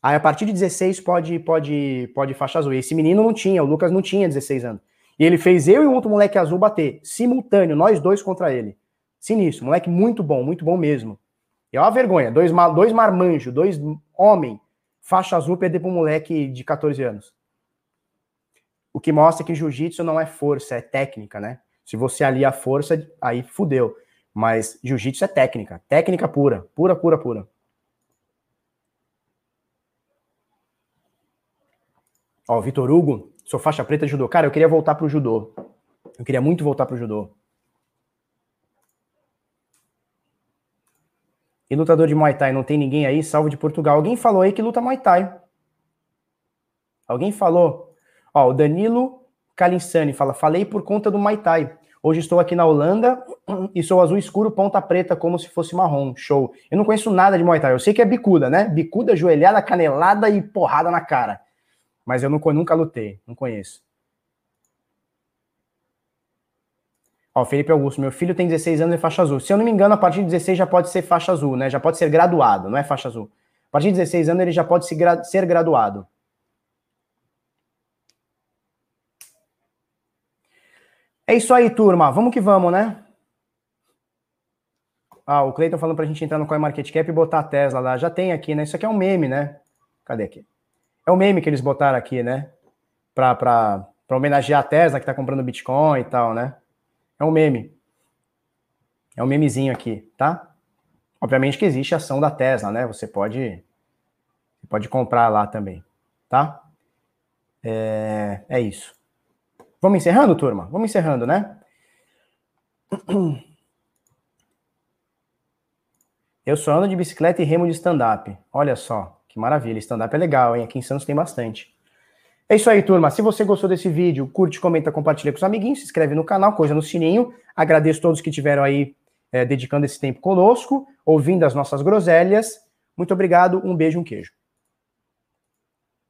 Aí a partir de 16 pode pode pode faixa azul. E esse menino não tinha, o Lucas não tinha 16 anos. E ele fez eu e um outro moleque azul bater, simultâneo, nós dois contra ele. Sinistro, moleque muito bom, muito bom mesmo. E é uma vergonha, dois, dois marmanjos, dois homem, faixa azul, perder para um moleque de 14 anos. O que mostra que jiu-jitsu não é força, é técnica, né? Se você alia a força, aí fudeu. Mas jiu-jitsu é técnica, técnica pura, pura, pura, pura. Ó, Vitor Hugo, sou faixa preta de judô. Cara, eu queria voltar pro judô. Eu queria muito voltar pro judô. E lutador de Muay Thai, não tem ninguém aí? Salve de Portugal. Alguém falou aí que luta Muay Thai. Alguém falou? Ó, o Danilo Calinsani fala, falei por conta do Muay Thai. Hoje estou aqui na Holanda e sou azul escuro, ponta preta, como se fosse marrom. Show. Eu não conheço nada de Muay Thai. Eu sei que é bicuda, né? Bicuda, joelhada, canelada e porrada na cara. Mas eu nunca lutei, não conheço. Ó, Felipe Augusto, meu filho tem 16 anos e faixa azul. Se eu não me engano, a partir de 16 já pode ser faixa azul, né? Já pode ser graduado, não é faixa azul. A partir de 16 anos ele já pode ser graduado. É isso aí, turma. Vamos que vamos, né? Ah, o Cleiton falando pra gente entrar no CoinMarketCap e botar a Tesla lá. Já tem aqui, né? Isso aqui é um meme, né? Cadê aqui? É o meme que eles botaram aqui, né? Pra, pra, pra homenagear a Tesla que tá comprando Bitcoin e tal, né? É um meme. É um memezinho aqui, tá? Obviamente que existe ação da Tesla, né? Você pode, pode comprar lá também, tá? É, é isso. Vamos encerrando, turma? Vamos encerrando, né? Eu só ando de bicicleta e remo de stand-up. Olha só, maravilha. Stand-up é legal, hein? Aqui em Santos tem bastante. É isso aí, turma. Se você gostou desse vídeo, curte, comenta, compartilha com os amiguinhos, se inscreve no canal, coisa no sininho. Agradeço a todos que tiveram aí é, dedicando esse tempo conosco, ouvindo as nossas groselhas. Muito obrigado, um beijo, um queijo.